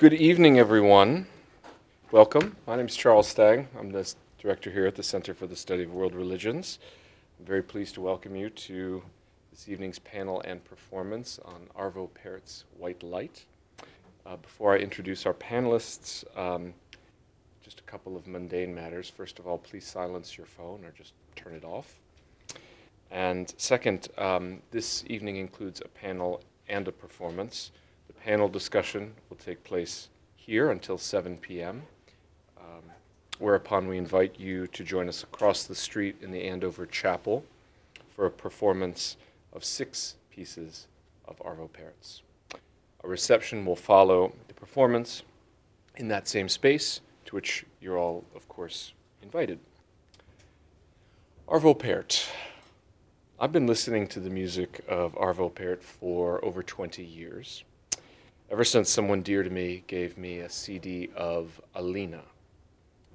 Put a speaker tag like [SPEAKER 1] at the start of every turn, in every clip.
[SPEAKER 1] Good evening, everyone. Welcome. My name is Charles Stang. I'm the director here at the Center for the Study of World Religions. I'm very pleased to welcome you to this evening's panel and performance on Arvo Pärt's White Light. Uh, before I introduce our panelists, um, just a couple of mundane matters. First of all, please silence your phone or just turn it off. And second, um, this evening includes a panel and a performance. The panel discussion will take place here until 7 p.m., um, whereupon we invite you to join us across the street in the Andover Chapel for a performance of six pieces of Arvo Pärt's. A reception will follow the performance in that same space, to which you're all, of course, invited. Arvo Pärt. I've been listening to the music of Arvo Pärt for over 20 years, ever since someone dear to me gave me a CD of Alina,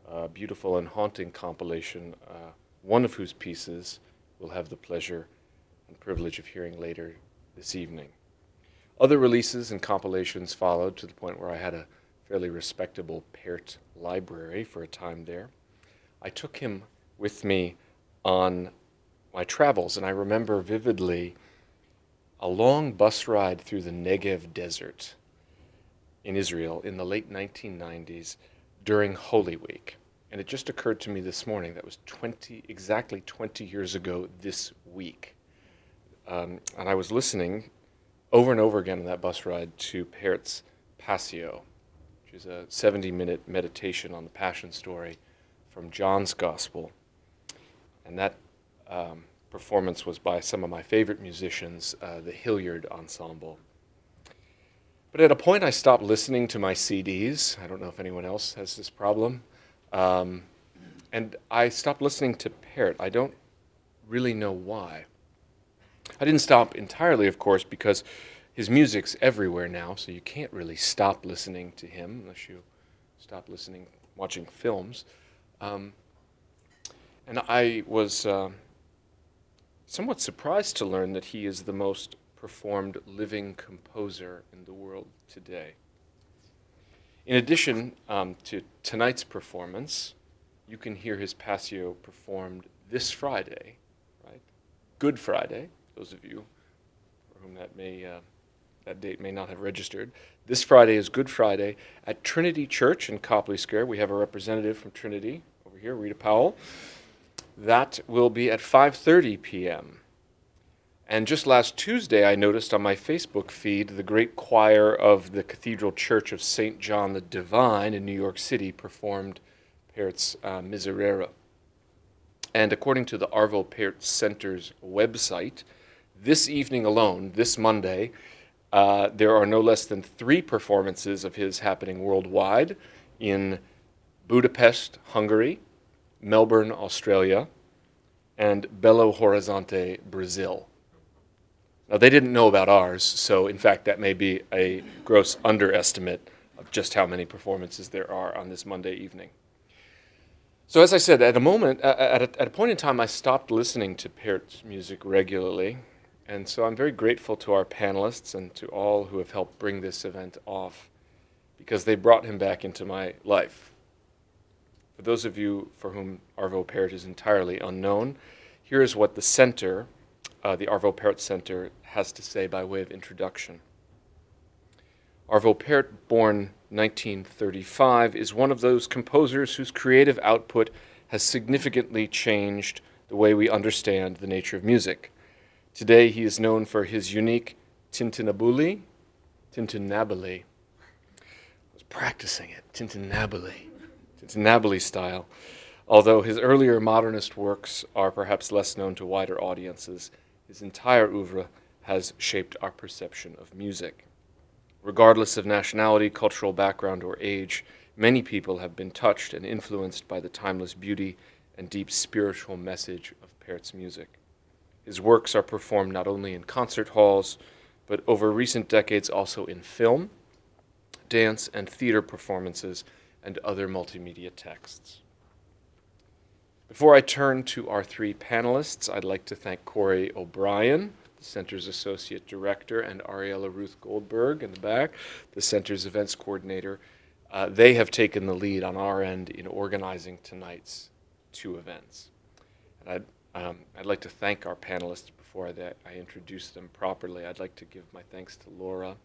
[SPEAKER 1] a beautiful and haunting compilation, uh, one of whose pieces we'll have the pleasure and privilege of hearing later this evening. Other releases and compilations followed to the point where I had a fairly respectable Pärt library for a time there. I took him with me on my travels, and I remember vividly a long bus ride through the Negev desert in Israel in the late 1990s during Holy Week. And it just occurred to me this morning that was 20, exactly 20 years ago this week. Um, and I was listening over and over again on that bus ride to Pärt's Passio, which is a 70 minute meditation on the Passion story from John's Gospel. And that um, performance was by some of my favorite musicians, uh, the Hilliard Ensemble. But at a point, I stopped listening to my CDs. I don't know if anyone else has this problem. Um, and I stopped listening to Pärt. I don't really know why. I didn't stop entirely, of course, because his music's everywhere now, so you can't really stop listening to him unless you stop listening, watching films. Um, and I was uh, somewhat surprised to learn that he is the most performed living composer in the world today. In addition um, to tonight's performance, you can hear his Passio performed this Friday, right? Good Friday, those of you for whom that may uh, that date may not have registered. This Friday is Good Friday at Trinity Church in Copley Square. We have a representative from Trinity over here, Rita Powell. That will be at 5:30 p.m. And just last Tuesday, I noticed on my Facebook feed the great choir of the Cathedral Church of St. John the Divine in New York City performed Pärt's uh, Miserere. And according to the Arvo Pärt Center's website, this evening alone, this Monday, uh, there are no less than three performances of his happening worldwide in Budapest, Hungary, Melbourne, Australia, and Belo Horizonte, Brazil. Now, they didn't know about ours, so in fact, that may be a gross underestimate of just how many performances there are on this Monday evening. So, as I said, at a moment, at, a, at a point in time, I stopped listening to Pärt's music regularly, and so I'm very grateful to our panelists and to all who have helped bring this event off because they brought him back into my life. For those of you for whom Arvo Pärt is entirely unknown, here is what the center, uh, the Arvo Pärt Center, has to say by way of introduction. Arvo Pärt, born 1935, is one of those composers whose creative output has significantly changed the way we understand the nature of music. Today, he is known for his unique tintinnabuli, tintinnabuli. I was practicing it, tintinnabuli, tintinnabuli style. Although his earlier modernist works are perhaps less known to wider audiences, his entire oeuvre has shaped our perception of music. Regardless of nationality, cultural background, or age, many people have been touched and influenced by the timeless beauty and deep spiritual message of Pärt's music. His works are performed not only in concert halls, but over recent decades also in film, dance, and theater performances and other multimedia texts. Before I turn to our three panelists, I'd like to thank Corey O'Brien the Center's Associate Director, and Ariella Ruth Goldberg in the back, the Center's Events Coordinator. Uh, they have taken the lead on our end in organizing tonight's two events. And I'd, um, I'd like to thank our panelists before I, I introduce them properly. I'd like to give my thanks to Laura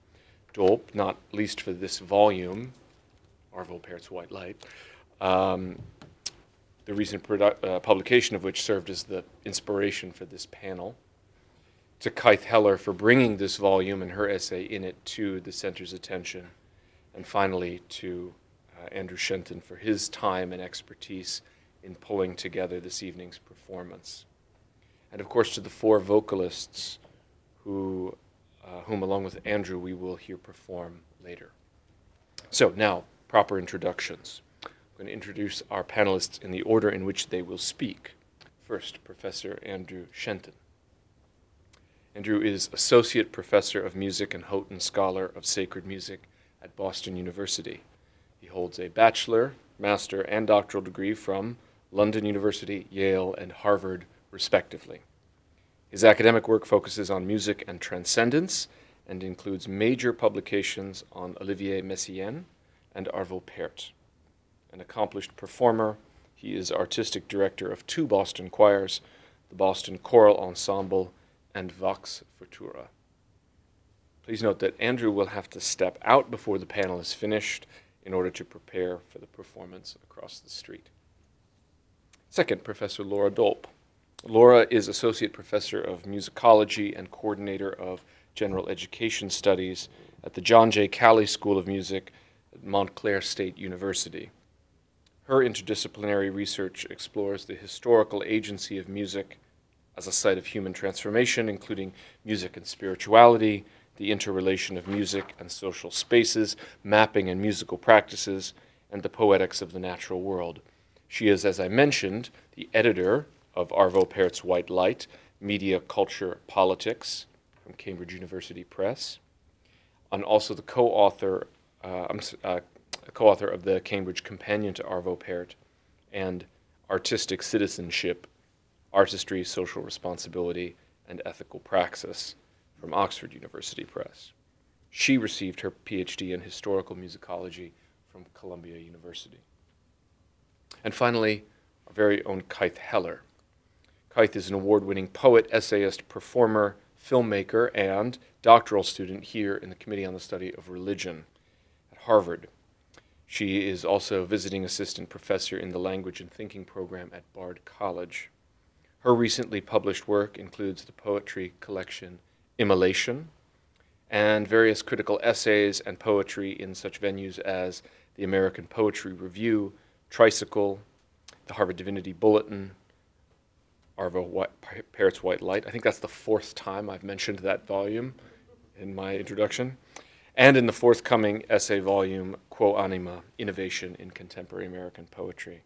[SPEAKER 1] Dolp, not least for this volume, Arvo Pärt's White Light, um, the recent uh, publication of which served as the inspiration for this panel. To Kythe Heller for bringing this volume and her essay in it to the center's attention. And finally, to uh, Andrew Shenton for his time and expertise in pulling together this evening's performance. And of course, to the four vocalists who, uh, whom, along with Andrew, we will hear perform later. So, now, proper introductions. Going to introduce our panelists in the order in which they will speak. First, Professor Andrew Shenton. Andrew is Associate Professor of Music and Houghton Scholar of Sacred Music at Boston University. He holds a bachelor, master, and doctoral degree from London University, Yale, and Harvard, respectively. His academic work focuses on music and transcendence and includes major publications on Olivier Messiaen and Arvo Pärt. An accomplished performer, he is artistic director of two Boston choirs, the Boston Choral Ensemble and Vox Futura. Please note that Andrew will have to step out before the panel is finished in order to prepare for the performance across the street. Second, Professor Laura Dolp. Laura is Associate Professor of Musicology and Coordinator of General Education Studies at the John J. Cali School of Music at Montclair State University. Her interdisciplinary research explores the historical agency of music as a site of human transformation, including music and spirituality, the interrelation of music and social spaces, mapping and musical practices, and the poetics of the natural world. She is, as I mentioned, the editor of Arvo Pärt's White Light, Media, Culture, Politics from Cambridge University Press, and also the co-author, uh, uh, co-author of the Cambridge Companion to Arvo Pärt and Artistic Citizenship, Artistry, Social Responsibility, and Ethical Praxis from Oxford University Press. She received her PhD in historical musicology from Columbia University. And finally, our very own Kythe Heller. Kythe is an award winning poet, essayist, performer, filmmaker, and doctoral student here in the Committee on the Study of Religion at Harvard. She is also a visiting assistant professor in the Language and Thinking program at Bard College. Her recently published work includes the poetry collection Immolation and various critical essays and poetry in such venues as the American Poetry Review, Tricycle, the Harvard Divinity Bulletin, Arvo White, White Light. I think that's the fourth time I've mentioned that volume in my introduction. And in the forthcoming essay volume, Quo Anima Innovation in Contemporary American Poetry.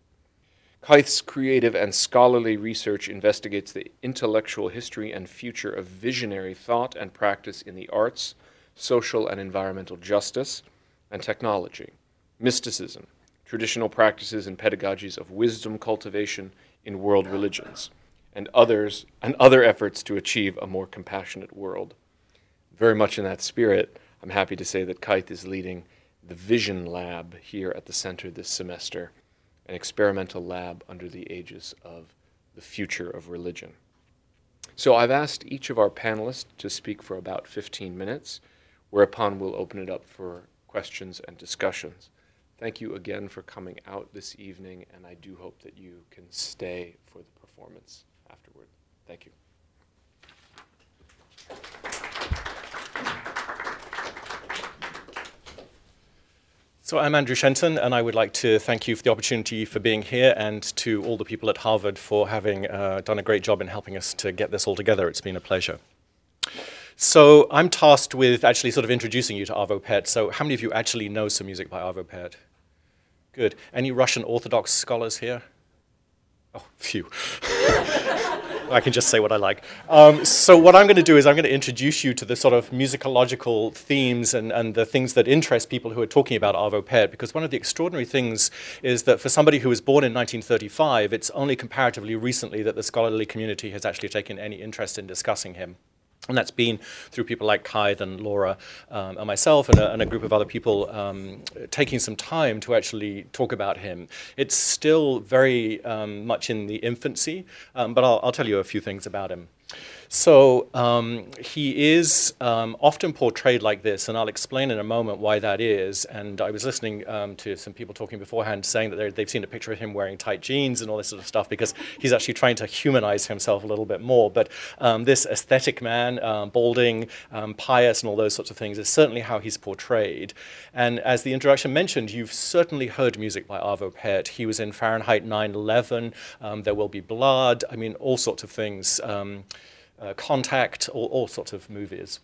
[SPEAKER 1] Kythe's creative and scholarly research investigates the intellectual history and future of visionary thought and practice in the arts, social and environmental justice, and technology, mysticism, traditional practices and pedagogies of wisdom cultivation in world religions, and others and other efforts to achieve a more compassionate world. Very much in that spirit, I'm happy to say that Kythe is leading the Vision Lab here at the center this semester an experimental lab under the aegis of the future of religion. So I've asked each of our panelists to speak for about 15 minutes, whereupon we'll open it up for questions and discussions. Thank you again for coming out this evening, and I do hope that you can stay for the performance afterward. Thank you.
[SPEAKER 2] So I'm Andrew Shenton, and I would like to thank you for the opportunity for being here and to all the people at Harvard for having uh, done a great job in helping us to get this all together. It's been a pleasure. So I'm tasked with actually sort of introducing you to Arvo Pärt. So how many of you actually know some music by Arvo Pärt? Good. Any Russian Orthodox scholars here? Oh, phew. I can just say what I like. Um, so what I'm going to do is I'm going to introduce you to the sort of musicological themes and, and the things that interest people who are talking about Arvo Pärt, because one of the extraordinary things is that for somebody who was born in 1935, it's only comparatively recently that the scholarly community has actually taken any interest in discussing him. And that's been through people like Kythe and Laura um, and myself and a, and a, group of other people um, taking some time to actually talk about him. It's still very um, much in the infancy, um, but I'll, I'll, tell you a few things about him. So um, he is um, often portrayed like this, and I'll explain in a moment why that is. And I was listening um, to some people talking beforehand saying that they've seen a picture of him wearing tight jeans and all this sort of stuff because he's actually trying to humanize himself a little bit more. But um, this ascetic man, um, balding, um, pious, and all those sorts of things is certainly how he's portrayed. And as the introduction mentioned, you've certainly heard music by Arvo Pärt. He was in Fahrenheit 9 11, There Will Be Blood, I mean, all sorts of things uh, Contact, all, all sorts of movies.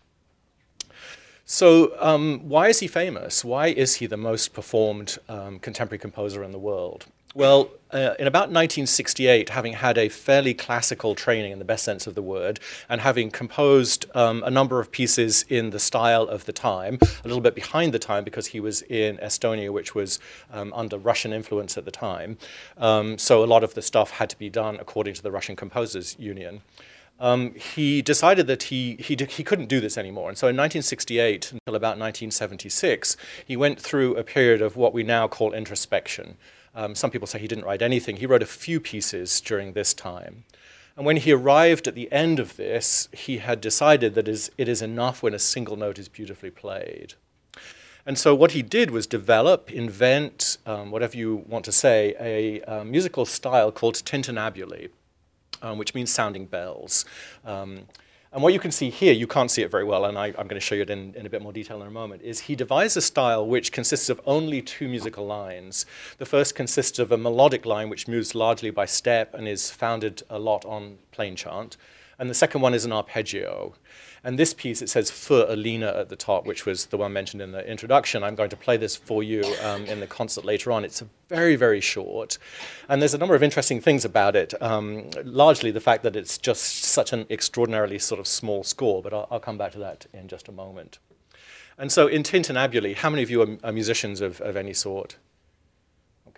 [SPEAKER 2] So, um, why is he famous? Why is he the most performed um, contemporary composer in the world? Well, uh, in about 1968, having had a fairly classical training in the best sense of the word, and having composed um, a number of pieces in the style of the time, a little bit behind the time because he was in Estonia, which was um, under Russian influence at the time. Um, so a lot of the stuff had to be done according to the Russian Composers Union um, he decided that he, he, he couldn't do this anymore. And so in 1968 until about 1976, he went through a period of what we now call introspection. Um, some people say he didn't write anything. He wrote a few pieces during this time. And when he arrived at the end of this, he had decided that it is enough when a single note is beautifully played. And so what he did was develop, invent, um, whatever you want to say, a, a musical style called tintinnabuli um, which means sounding bells. Um, and what you can see here, you can't see it very well, and I, am going to show you it in, in, a bit more detail in a moment, is he devised a style which consists of only two musical lines. The first consists of a melodic line which moves largely by step and is founded a lot on plain chant. And the second one is an arpeggio. And this piece, it says für Alina at the top, which was the one mentioned in the introduction. I'm going to play this for you um, in the concert later on. It's very, very short. And there's a number of interesting things about it, um, largely the fact that it's just such an extraordinarily sort of small score, but I'll, I'll come back to that in just a moment. And so in Tintinnabuli, how many of you are, are musicians of, of any sort?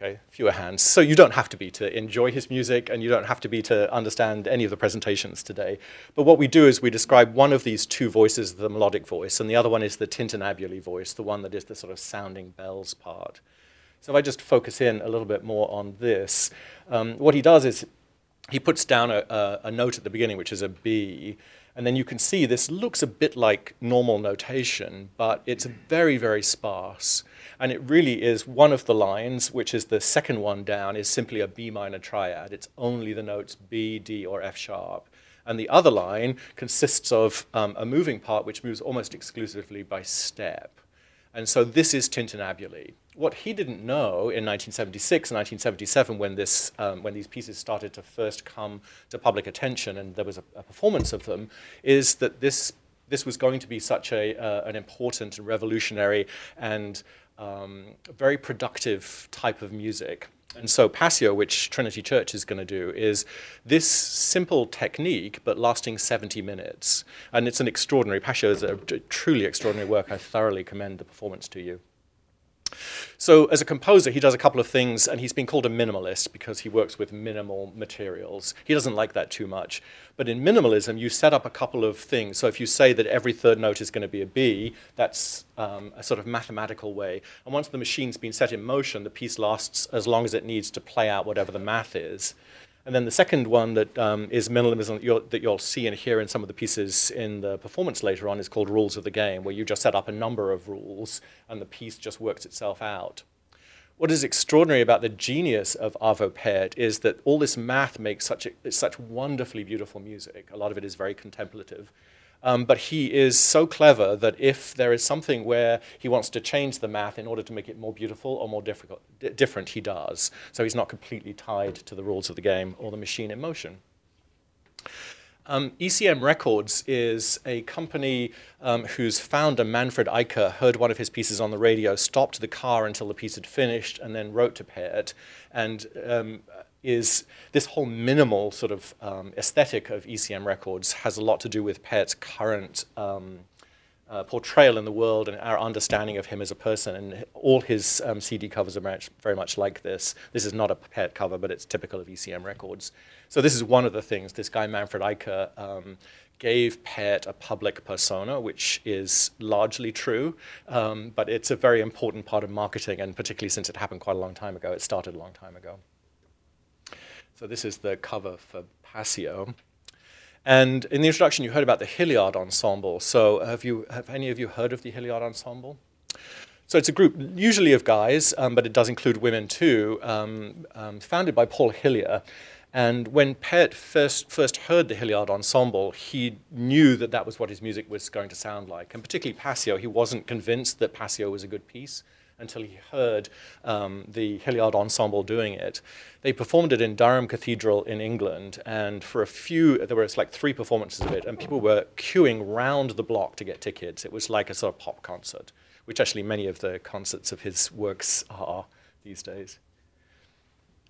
[SPEAKER 2] Okay? Fewer hands. So you don't have to be to enjoy his music and you don't have to be to understand any of the presentations today. But what we do is we describe one of these two voices, the melodic voice, and the other one is the tintinnabuli voice, the one that is the sort of sounding bells part. So if I just focus in a little bit more on this, um, what he does is he puts down a, a, a note at the beginning, which is a B, and then you can see this looks a bit like normal notation, but it's very, very sparse. And it really is one of the lines, which is the second one down, is simply a B minor triad. It's only the notes B, D, or F sharp. And the other line consists of um, a moving part which moves almost exclusively by step. And so this is tintinnabuli. What he didn't know in 1976 and 1977, when, this, um, when these pieces started to first come to public attention and there was a, a performance of them, is that this, this was going to be such a, uh, an important and revolutionary and um, very productive type of music. And so Passio, which Trinity Church is going to do, is this simple technique, but lasting 70 minutes. And it's an extraordinary, Passio is a truly extraordinary work. I thoroughly commend the performance to you. So as a composer, he does a couple of things, and he's been called a minimalist because he works with minimal materials. He doesn't like that too much. But in minimalism, you set up a couple of things. So if you say that every third note is going to be a B, that's um, a sort of mathematical way. And once the machine's been set in motion, the piece lasts as long as it needs to play out whatever the math is. And then the second one that um, is minimalism that you'll, that you'll, see and hear in some of the pieces in the performance later on is called Rules of the Game, where you just set up a number of rules and the piece just works itself out. What is extraordinary about the genius of Arvo Pärt is that all this math makes such, a, such wonderfully beautiful music. A lot of it is very contemplative. Um, but he is so clever that if there is something where he wants to change the math in order to make it more beautiful or more difficult, different, he does. So he's not completely tied to the rules of the game or the machine in motion. Um, ECM Records is a company um, whose founder, Manfred Eicher, heard one of his pieces on the radio, stopped the car until the piece had finished, and then wrote to Pärt. And um, is this whole minimal sort of um, aesthetic of ECM records has a lot to do with Pärt's current um, uh, portrayal in the world and our understanding of him as a person. And all his um, CD covers are very much, very much like this. This is not a Pärt cover, but it's typical of ECM records. So this is one of the things. This guy, Manfred Eicher, um, gave Pärt a public persona, which is largely true, um, but it's a very important part of marketing, and particularly since it happened quite a long time ago. It started a long time ago. So this is the cover for Passio. And in the introduction, you heard about the Hilliard Ensemble. So have, you, have any of you heard of the Hilliard Ensemble? So it's a group usually of guys, um, but it does include women too, um, um, founded by Paul Hillier. And when Pärt first, first heard the Hilliard Ensemble, he knew that that was what his music was going to sound like. And particularly Passio, he wasn't convinced that Passio was a good piece until he heard um, the Hilliard Ensemble doing it. They performed it in Durham Cathedral in England, and for a few, there was like three performances of it, and people were queuing round the block to get tickets. It was like a sort of pop concert, which actually many of the concerts of his works are these days.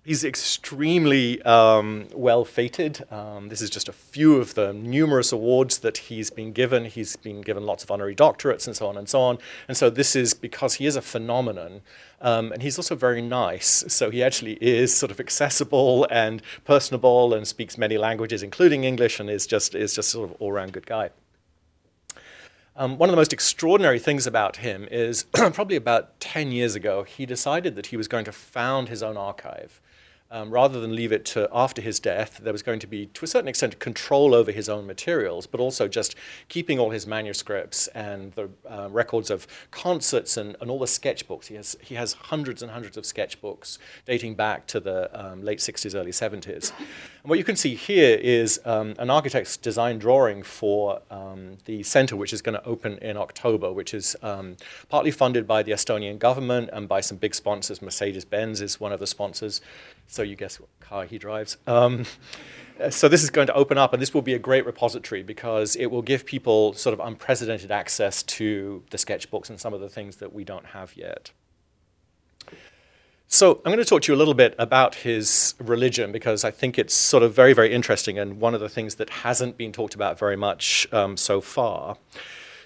[SPEAKER 2] He's extremely um, well fated. Um, this is just a few of the numerous awards that he's been given. He's been given lots of honorary doctorates and so on and so on. And so this is because he is a phenomenon. Um, and he's also very nice. So he actually is sort of accessible and personable and speaks many languages, including English, and is just, is just sort of all around good guy. Um, one of the most extraordinary things about him is probably about 10 years ago, he decided that he was going to found his own archive um, rather than leave it to after his death, there was going to be, to a certain extent, control over his own materials, but also just keeping all his manuscripts and the uh, records of concerts and, and all the sketchbooks. He has, he has hundreds and hundreds of sketchbooks dating back to the um, late 60s, early 70s. And what you can see here is um, an architect's design drawing for um, the center, which is going to open in October, which is um, partly funded by the Estonian government and by some big sponsors. Mercedes-Benz is one of the sponsors. So you guess what car he drives. Um, so this is going to open up, and this will be a great repository because it will give people sort of unprecedented access to the sketchbooks and some of the things that we don't have yet. So I'm going to talk to you a little bit about his religion because I think it's sort of very, very interesting and one of the things that hasn't been talked about very much um, so far.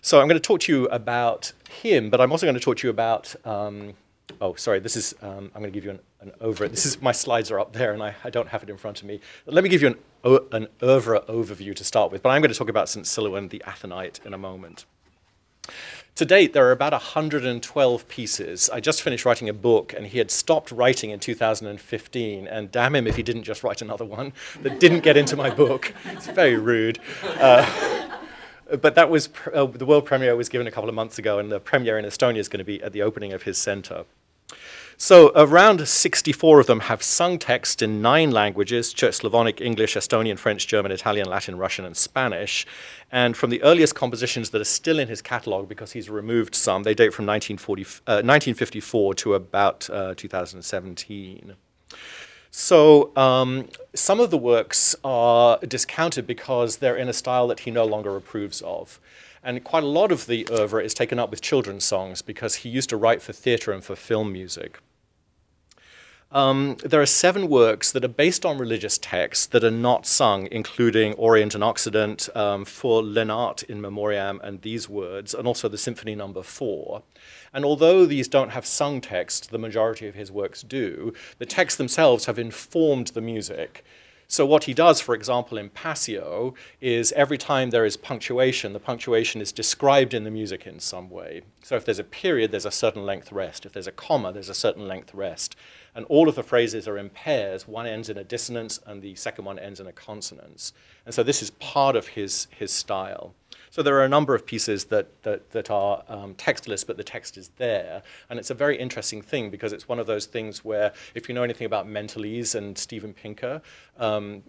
[SPEAKER 2] So I'm going to talk to you about him, but I'm also going to talk to you about um, oh, sorry, this is, um, I'm going to give you an, an over. This is, my slides are up there and I, I don't have it in front of me. Let me give you an, an oeuvre overview to start with, but I'm going to talk about St. Silouan the Athonite in a moment. To date, there are about 112 pieces. I just finished writing a book, and he had stopped writing in 2015. And damn him if he didn't just write another one that didn't get into my book. It's very rude. Uh, but that was uh, the world premiere was given a couple of months ago, and the premiere in Estonia is going to be at the opening of his center. So around 64 of them have sung text in nine languages, Czech, Slavonic, English, Estonian, French, German, Italian, Latin, Russian, and Spanish. And from the earliest compositions that are still in his catalog, because he's removed some, they date from 1940, uh, 1954 to about uh, 2017. So um, some of the works are discounted because they're in a style that he no longer approves of. And quite a lot of the oeuvre is taken up with children's songs because he used to write for theatre and for film music. Um, there are seven works that are based on religious texts that are not sung, including Orient and Occident, um, for Lennart in Memoriam and these words, and also the Symphony Number no. Four. And although these don't have sung text, the majority of his works do, the texts themselves have informed the music. So what he does, for example, in Passio, is every time there is punctuation, the punctuation is described in the music in some way. So if there's a period, there's a certain length rest. If there's a comma, there's a certain length rest. And all of the phrases are in pairs. One ends in a dissonance and the second one ends in a consonance. And so this is part of his, his style. So there are a number of pieces that, that, that are um, textless, but the text is there. And it's a very interesting thing because it's one of those things where, if you know anything about Mentalese and Steven Pinker, um,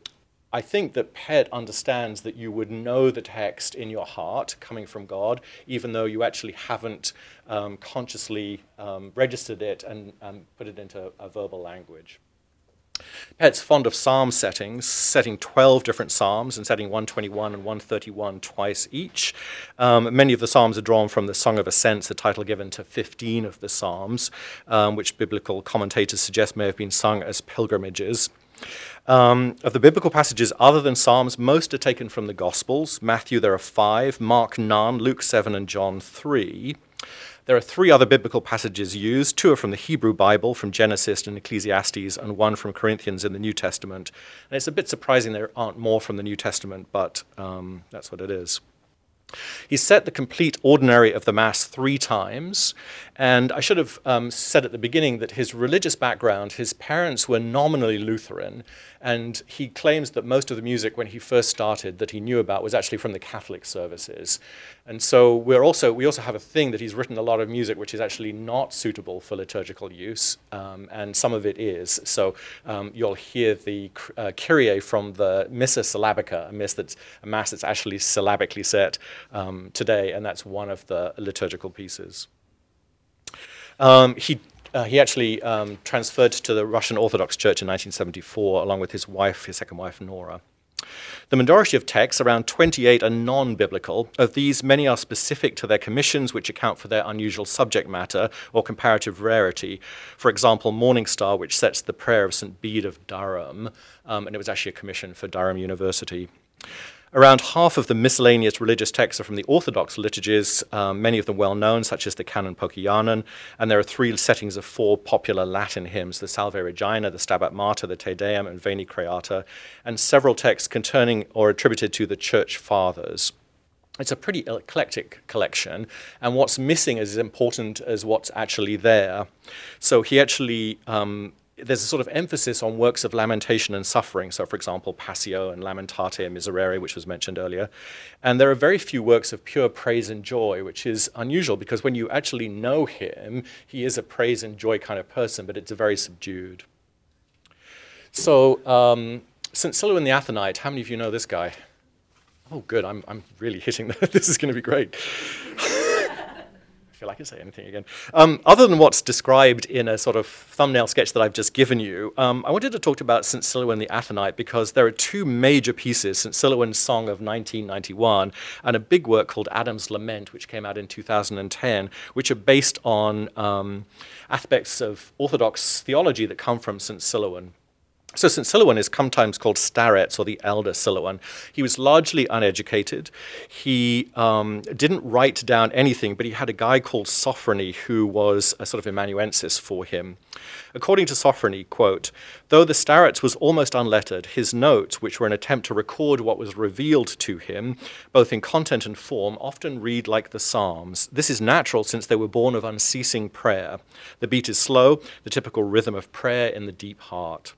[SPEAKER 2] I think that Pärt understands that you would know the text in your heart coming from God, even though you actually haven't um, consciously um, registered it and put it into a verbal language. Pärt's fond of psalm settings, setting 12 different psalms and setting 121 and 131 twice each. Um, many of the psalms are drawn from the Song of Ascents, the title given to 15 of the psalms, um, which biblical commentators suggest may have been sung as pilgrimages. Um, of the biblical passages other than Psalms, most are taken from the Gospels. Matthew, there are five, Mark, none, Luke, seven, and John, three. There are three other biblical passages used. Two are from the Hebrew Bible, from Genesis and Ecclesiastes, and one from Corinthians in the New Testament. And it's a bit surprising there aren't more from the New Testament, but um, that's what it is. He set the complete ordinary of the Mass three times, and I should have um, said at the beginning that his religious background, his parents were nominally Lutheran, and he claims that most of the music when he first started that he knew about was actually from the Catholic services. And so we're also, we also have a thing that he's written a lot of music which is actually not suitable for liturgical use, um, and some of it is. So um, you'll hear the uh, Kyrie from the Missa Syllabica, a, miss that's, a mass that's actually syllabically set um, today, and that's one of the liturgical pieces. Um, he uh, he actually um, transferred to the Russian Orthodox Church in 1974, along with his wife, his second wife, Nora. The majority of texts, around 28, are non biblical. Of these, many are specific to their commissions, which account for their unusual subject matter or comparative rarity. For example, Morning Star, which sets the prayer of St. Bede of Durham, um, and it was actually a commission for Durham University. Around half of the miscellaneous religious texts are from the Orthodox liturgies, um, many of them well known, such as the Kanon Pokajanen, and there are three settings of four popular Latin hymns the Salve Regina, the Stabat Mater, the Te Deum, and Veni Creator, and several texts concerning or attributed to the Church Fathers. It's a pretty eclectic collection, and what's missing is as important as what's actually there. So he actually um, there's a sort of emphasis on works of lamentation and suffering. So, for example, Passio and Lamentate Miserere, which was mentioned earlier. And there are very few works of pure praise and joy, which is unusual because when you actually know him, he is a praise and joy kind of person, but it's a very subdued. So, um, St. Silouan the Athonite, how many of you know this guy? Oh, good. I'm, I'm really hitting the, this is going to be great feel like I can say anything again. Um, other than what's described in a sort of thumbnail sketch that I've just given you, um, I wanted to talk about St. Silouan the Athonite because there are two major pieces St. Silouan's Song of 1991 and a big work called Adam's Lament, which came out in 2010, which are based on um, aspects of Orthodox theology that come from St. Silouan. So St. Silouan is sometimes called Starets or the elder Silouan. He was largely uneducated. He um, didn't write down anything, but he had a guy called Sophrony who was a sort of amanuensis for him. According to Sophrony, quote, though the Starets was almost unlettered, his notes, which were an attempt to record what was revealed to him, both in content and form, often read like the Psalms. This is natural since they were born of unceasing prayer. The beat is slow, the typical rhythm of prayer in the deep heart.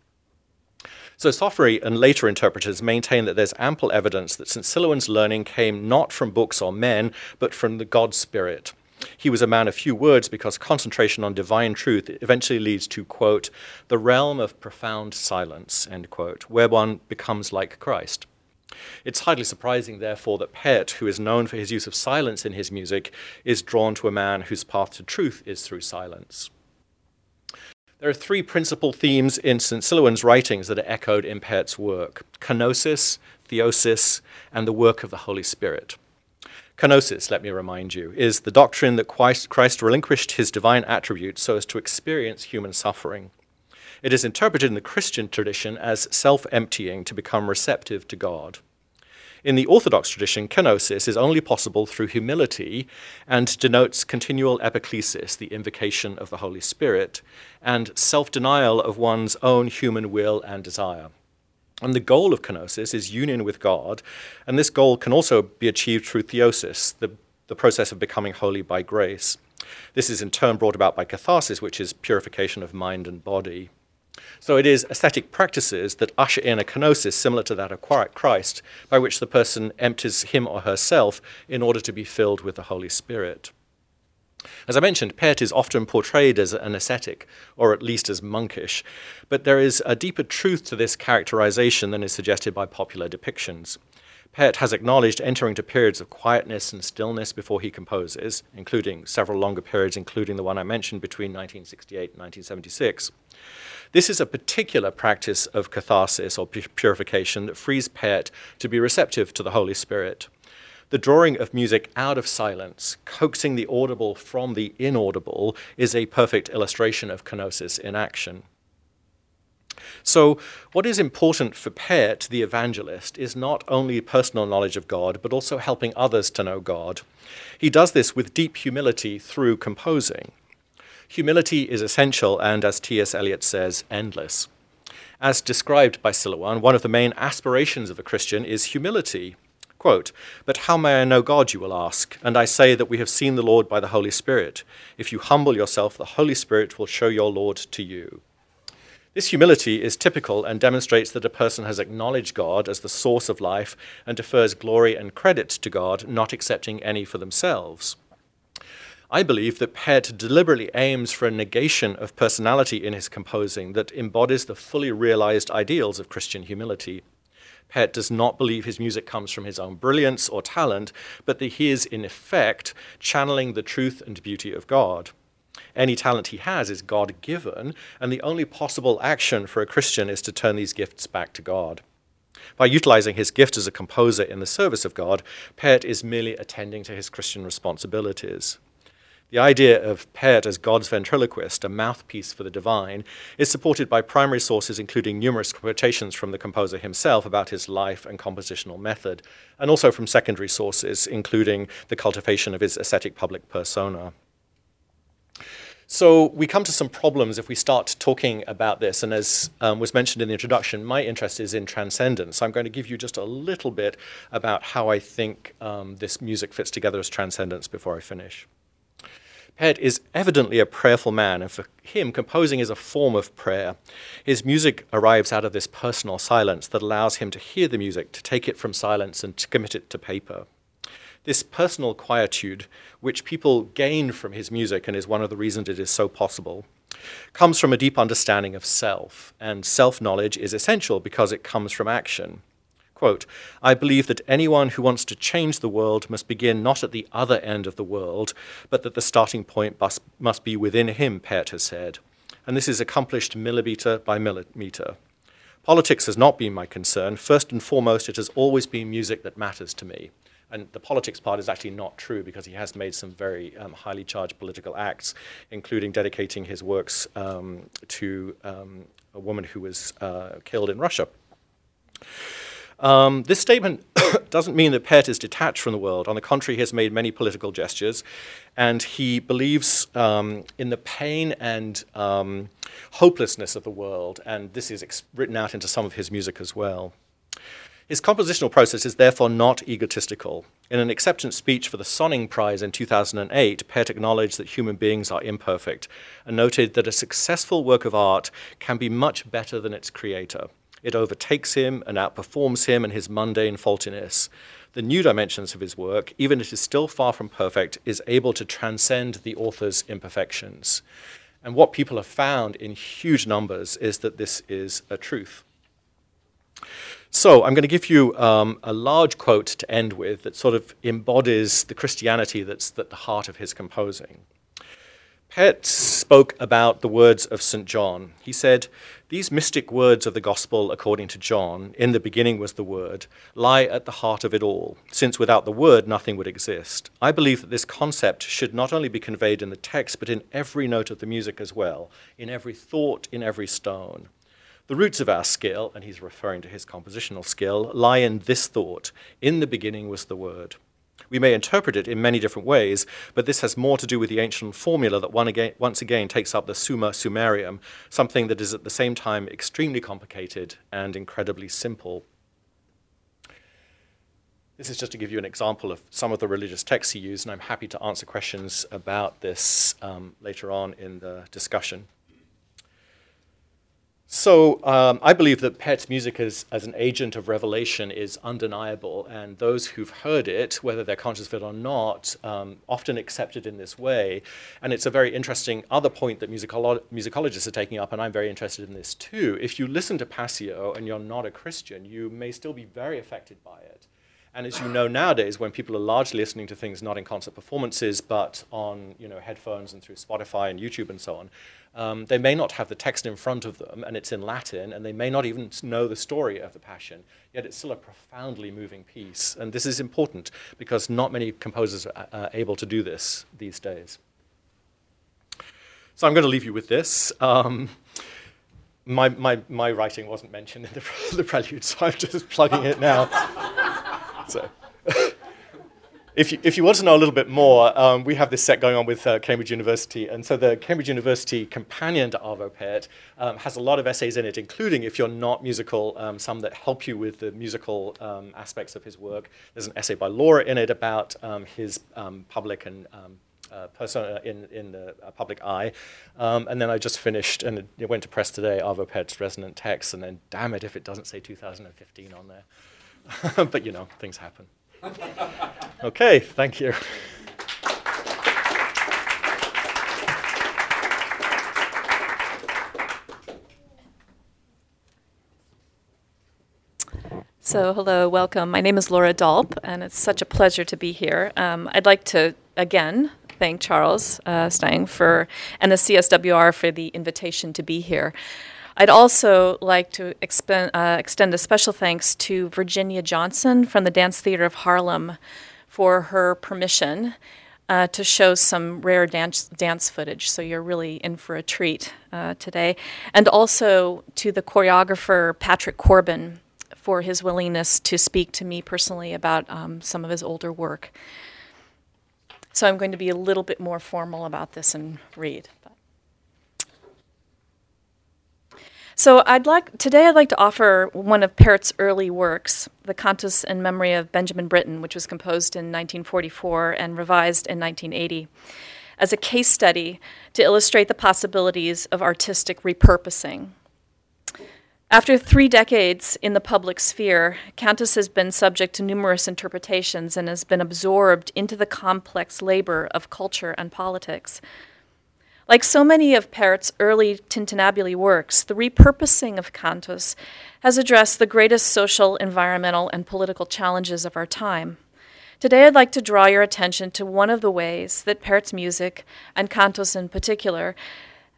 [SPEAKER 2] So Sophrony and later interpreters maintain that there's ample evidence that St. Silouan's learning came not from books or men, but from the God Spirit. He was a man of few words because concentration on divine truth eventually leads to, quote, the realm of profound silence, end quote, where one becomes like Christ. It's hardly surprising, therefore, that Pärt, who is known for his use of silence in his music, is drawn to a man whose path to truth is through silence. There are three principal themes in St. Silouan's writings that are echoed in Pärt's work kenosis, theosis, and the work of the Holy Spirit. Kenosis, let me remind you, is the doctrine that Christ relinquished his divine attributes so as to experience human suffering. It is interpreted in the Christian tradition as self emptying to become receptive to God. In the Orthodox tradition, kenosis is only possible through humility and denotes continual epiclesis, the invocation of the Holy Spirit, and self denial of one's own human will and desire. And the goal of kenosis is union with God, and this goal can also be achieved through theosis, the, the process of becoming holy by grace. This is in turn brought about by catharsis, which is purification of mind and body. So it is ascetic practices that usher in a kenosis similar to that of Christ, by which the person empties him or herself in order to be filled with the Holy Spirit. As I mentioned, Pärt is often portrayed as an ascetic, or at least as monkish, but there is a deeper truth to this characterization than is suggested by popular depictions. Pärt has acknowledged entering into periods of quietness and stillness before he composes, including several longer periods, including the one I mentioned between 1968 and 1976. This is a particular practice of catharsis or purification that frees Pärt to be receptive to the Holy Spirit. The drawing of music out of silence, coaxing the audible from the inaudible, is a perfect illustration of kenosis in action. So, what is important for Pärt, the evangelist, is not only personal knowledge of God, but also helping others to know God. He does this with deep humility through composing. Humility is essential and, as T.S. Eliot says, endless. As described by Silouan, one of the main aspirations of a Christian is humility. Quote, But how may I know God, you will ask? And I say that we have seen the Lord by the Holy Spirit. If you humble yourself, the Holy Spirit will show your Lord to you. This humility is typical and demonstrates that a person has acknowledged God as the source of life and defers glory and credit to God, not accepting any for themselves. I believe that Pärt deliberately aims for a negation of personality in his composing that embodies the fully realized ideals of Christian humility. Pärt does not believe his music comes from his own brilliance or talent, but that he is, in effect, channeling the truth and beauty of God. Any talent he has is God given, and the only possible action for a Christian is to turn these gifts back to God. By utilizing his gift as a composer in the service of God, Pärt is merely attending to his Christian responsibilities. The idea of Pärt as God's ventriloquist, a mouthpiece for the divine, is supported by primary sources including numerous quotations from the composer himself about his life and compositional method, and also from secondary sources, including the cultivation of his ascetic public persona. So we come to some problems if we start talking about this, and as um, was mentioned in the introduction, my interest is in transcendence. I'm going to give you just a little bit about how I think um, this music fits together as transcendence before I finish. Pärt is evidently a prayerful man, and for him, composing is a form of prayer. His music arrives out of this personal silence that allows him to hear the music, to take it from silence, and to commit it to paper. This personal quietude, which people gain from his music and is one of the reasons it is so possible, comes from a deep understanding of self, and self knowledge is essential because it comes from action. Quote, I believe that anyone who wants to change the world must begin not at the other end of the world, but that the starting point must, must be within him, Pärt has said. And this is accomplished millimeter by millimeter. Politics has not been my concern. First and foremost, it has always been music that matters to me. And the politics part is actually not true because he has made some very um, highly charged political acts, including dedicating his works um, to um, a woman who was uh, killed in Russia. Um, this statement doesn't mean that Pärt is detached from the world. On the contrary, he has made many political gestures, and he believes um, in the pain and um, hopelessness of the world, and this is ex- written out into some of his music as well. His compositional process is therefore not egotistical. In an acceptance speech for the Sonning Prize in 2008, Pärt acknowledged that human beings are imperfect and noted that a successful work of art can be much better than its creator. It overtakes him and outperforms him and his mundane faultiness. The new dimensions of his work, even if it is still far from perfect, is able to transcend the author's imperfections. And what people have found in huge numbers is that this is a truth. So I'm going to give you um, a large quote to end with that sort of embodies the Christianity that's at the heart of his composing. Pärt spoke about the words of St. John. He said, These mystic words of the gospel according to John, in the beginning was the Word, lie at the heart of it all, since without the Word nothing would exist. I believe that this concept should not only be conveyed in the text, but in every note of the music as well, in every thought, in every stone. The roots of our skill, and he's referring to his compositional skill, lie in this thought In the beginning was the Word. We may interpret it in many different ways, but this has more to do with the ancient formula that one again, once again takes up the summa summarum, something that is at the same time extremely complicated and incredibly simple. This is just to give you an example of some of the religious texts he used, and I'm happy to answer questions about this um, later on in the discussion. So um, I believe that Pärt's music as, as an agent of revelation is undeniable, and those who've heard it, whether they're conscious of it or not, um, often accept it in this way. And it's a very interesting other point that musicolo- musicologists are taking up, and I'm very interested in this too. If you listen to Passio and you're not a Christian, you may still be very affected by it. And as you know nowadays, when people are largely listening to things not in concert performances, but on you know headphones and through Spotify and YouTube and so on, um, they may not have the text in front of them and it's in Latin, and they may not even know the story of the Passion, yet it's still a profoundly moving piece. And this is important because not many composers are uh, able to do this these days. So I'm going to leave you with this. Um, my, my, my writing wasn't mentioned in the, the prelude, so I'm just plugging it now. so. if you, if you want to know a little bit more, um, we have this set going on with uh, Cambridge University. And so the Cambridge University companion to Arvo Pärt um, has a lot of essays in it, including, if you're not musical, um, some that help you with the musical um, aspects of his work. There's an essay by Laura in it about um, his um, public and uh, persona in, in the uh, public eye. Um, and then I just finished, and it went to press today, Arvo Pärt's Resonant Text, and then damn it if it doesn't say 2015 on there. but you know, things happen. okay, thank you.
[SPEAKER 3] So, hello, welcome. My name is Laura Dolp, and it's such a pleasure to be here. Um, I'd like to, again, thank Charles uh, Stang for and the CSWR for the invitation to be here. I'd also like to expend, uh, extend a special thanks to Virginia Johnson from the Dance Theater of Harlem for her permission uh, to show some rare dance, dance footage. So you're really in for a treat uh, today. And also to the choreographer Patrick Corbin for his willingness to speak to me personally about um, some of his older work. So I'm going to be a little bit more formal about this and read. So I'd like today I'd like to offer one of Pärt's early works, the Cantus in Memory of Benjamin Britten, which was composed in 1944 and revised in 1980, as a case study to illustrate the possibilities of artistic repurposing. After three decades in the public sphere, Cantus has been subject to numerous interpretations and has been absorbed into the complex labor of culture and politics. Like so many of Pärt's early tintinnabuli works, the repurposing of Cantus has addressed the greatest social, environmental, and political challenges of our time. Today, I'd like to draw your attention to one of the ways that Pärt's music, and Cantus in particular,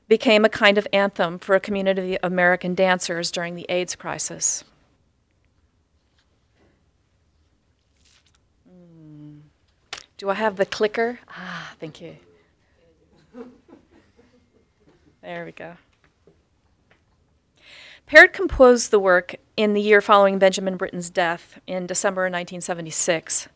[SPEAKER 3] became a kind of anthem for a community of American dancers during the AIDS crisis. Mm. Do I have the clicker? Ah, thank you. There we go. Pärt composed the work in the year following Benjamin Britten's death in December 1976.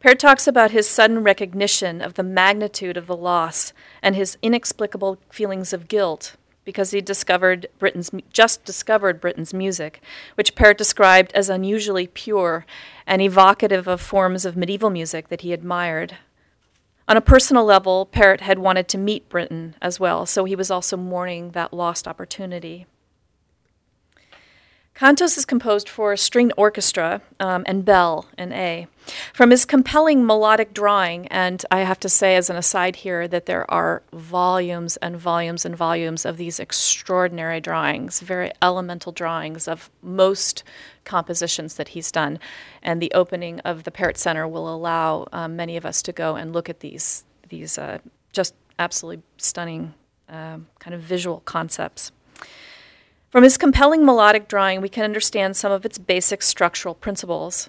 [SPEAKER 3] Pärt talks about his sudden recognition of the magnitude of the loss and his inexplicable feelings of guilt because he discovered Britten's just discovered Britten's music, which Pärt described as unusually pure and evocative of forms of medieval music that he admired. On a personal level, Pärt had wanted to meet Britten as well, so he was also mourning that lost opportunity. Cantus is composed for a stringed orchestra um, and bell in A. From his compelling melodic drawing, and I have to say as an aside here that there are volumes and volumes and volumes of these extraordinary drawings, very elemental drawings of most compositions that he's done. And the opening of the Pärt Center will allow um, many of us to go and look at these, these uh, just absolutely stunning um, kind of visual concepts. From his compelling melodic drawing, we can understand some of its basic structural principles.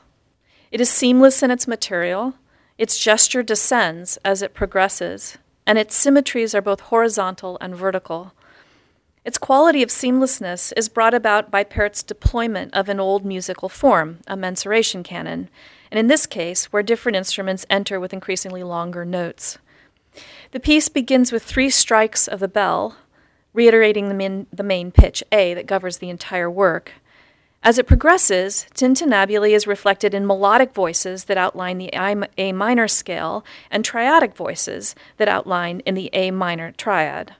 [SPEAKER 3] It is seamless in its material, its gesture descends as it progresses, and its symmetries are both horizontal and vertical. Its quality of seamlessness is brought about by Pärt's deployment of an old musical form, a mensuration canon, and in this case, where different instruments enter with increasingly longer notes. The piece begins with three strikes of the bell, reiterating the, min, the main pitch, A, that governs the entire work. As it progresses, tintinnabuli is reflected in melodic voices that outline the A minor scale and triadic voices that outline in the A minor triad.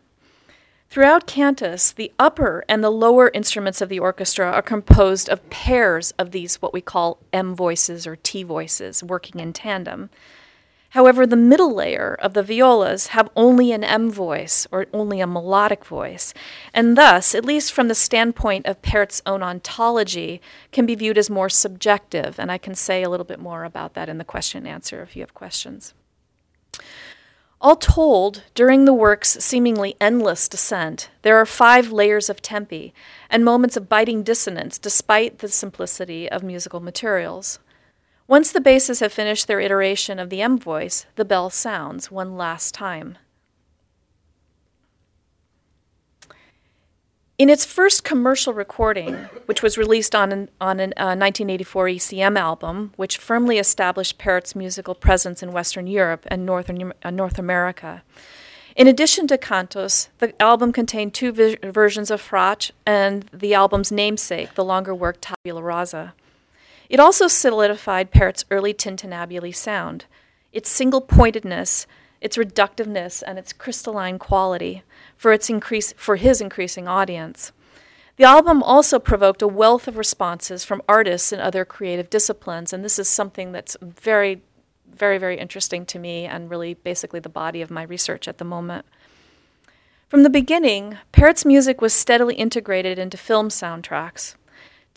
[SPEAKER 3] Throughout Cantus, the upper and the lower instruments of the orchestra are composed of pairs of these, what we call M voices or T voices, working in tandem. However, the middle layer of the violas have only an M voice or only a melodic voice, and thus, at least from the standpoint of Pärt's own ontology, can be viewed as more subjective, and I can say a little bit more about that in the question and answer if you have questions. All told, during the work's seemingly endless descent, there are five layers of tempi and moments of biting dissonance despite the simplicity of musical materials. Once the basses have finished their iteration of the M voice, the bell sounds one last time. In its first commercial recording, which was released on an, on a uh, 1984 ECM album, which firmly established Pärt's musical presence in Western Europe and Northern, uh, North America. In addition to Cantus, the album contained two versions of Fratres and the album's namesake, the longer work Tabula Rasa. It also solidified Pärt's early tintinnabuli sound, its single pointedness, its reductiveness, and its crystalline quality for, its increase, for his increasing audience. The album also provoked a wealth of responses from artists in other creative disciplines, and this is something that's very, very, very interesting to me and really basically the body of my research at the moment. From the beginning, Pärt's music was steadily integrated into film soundtracks.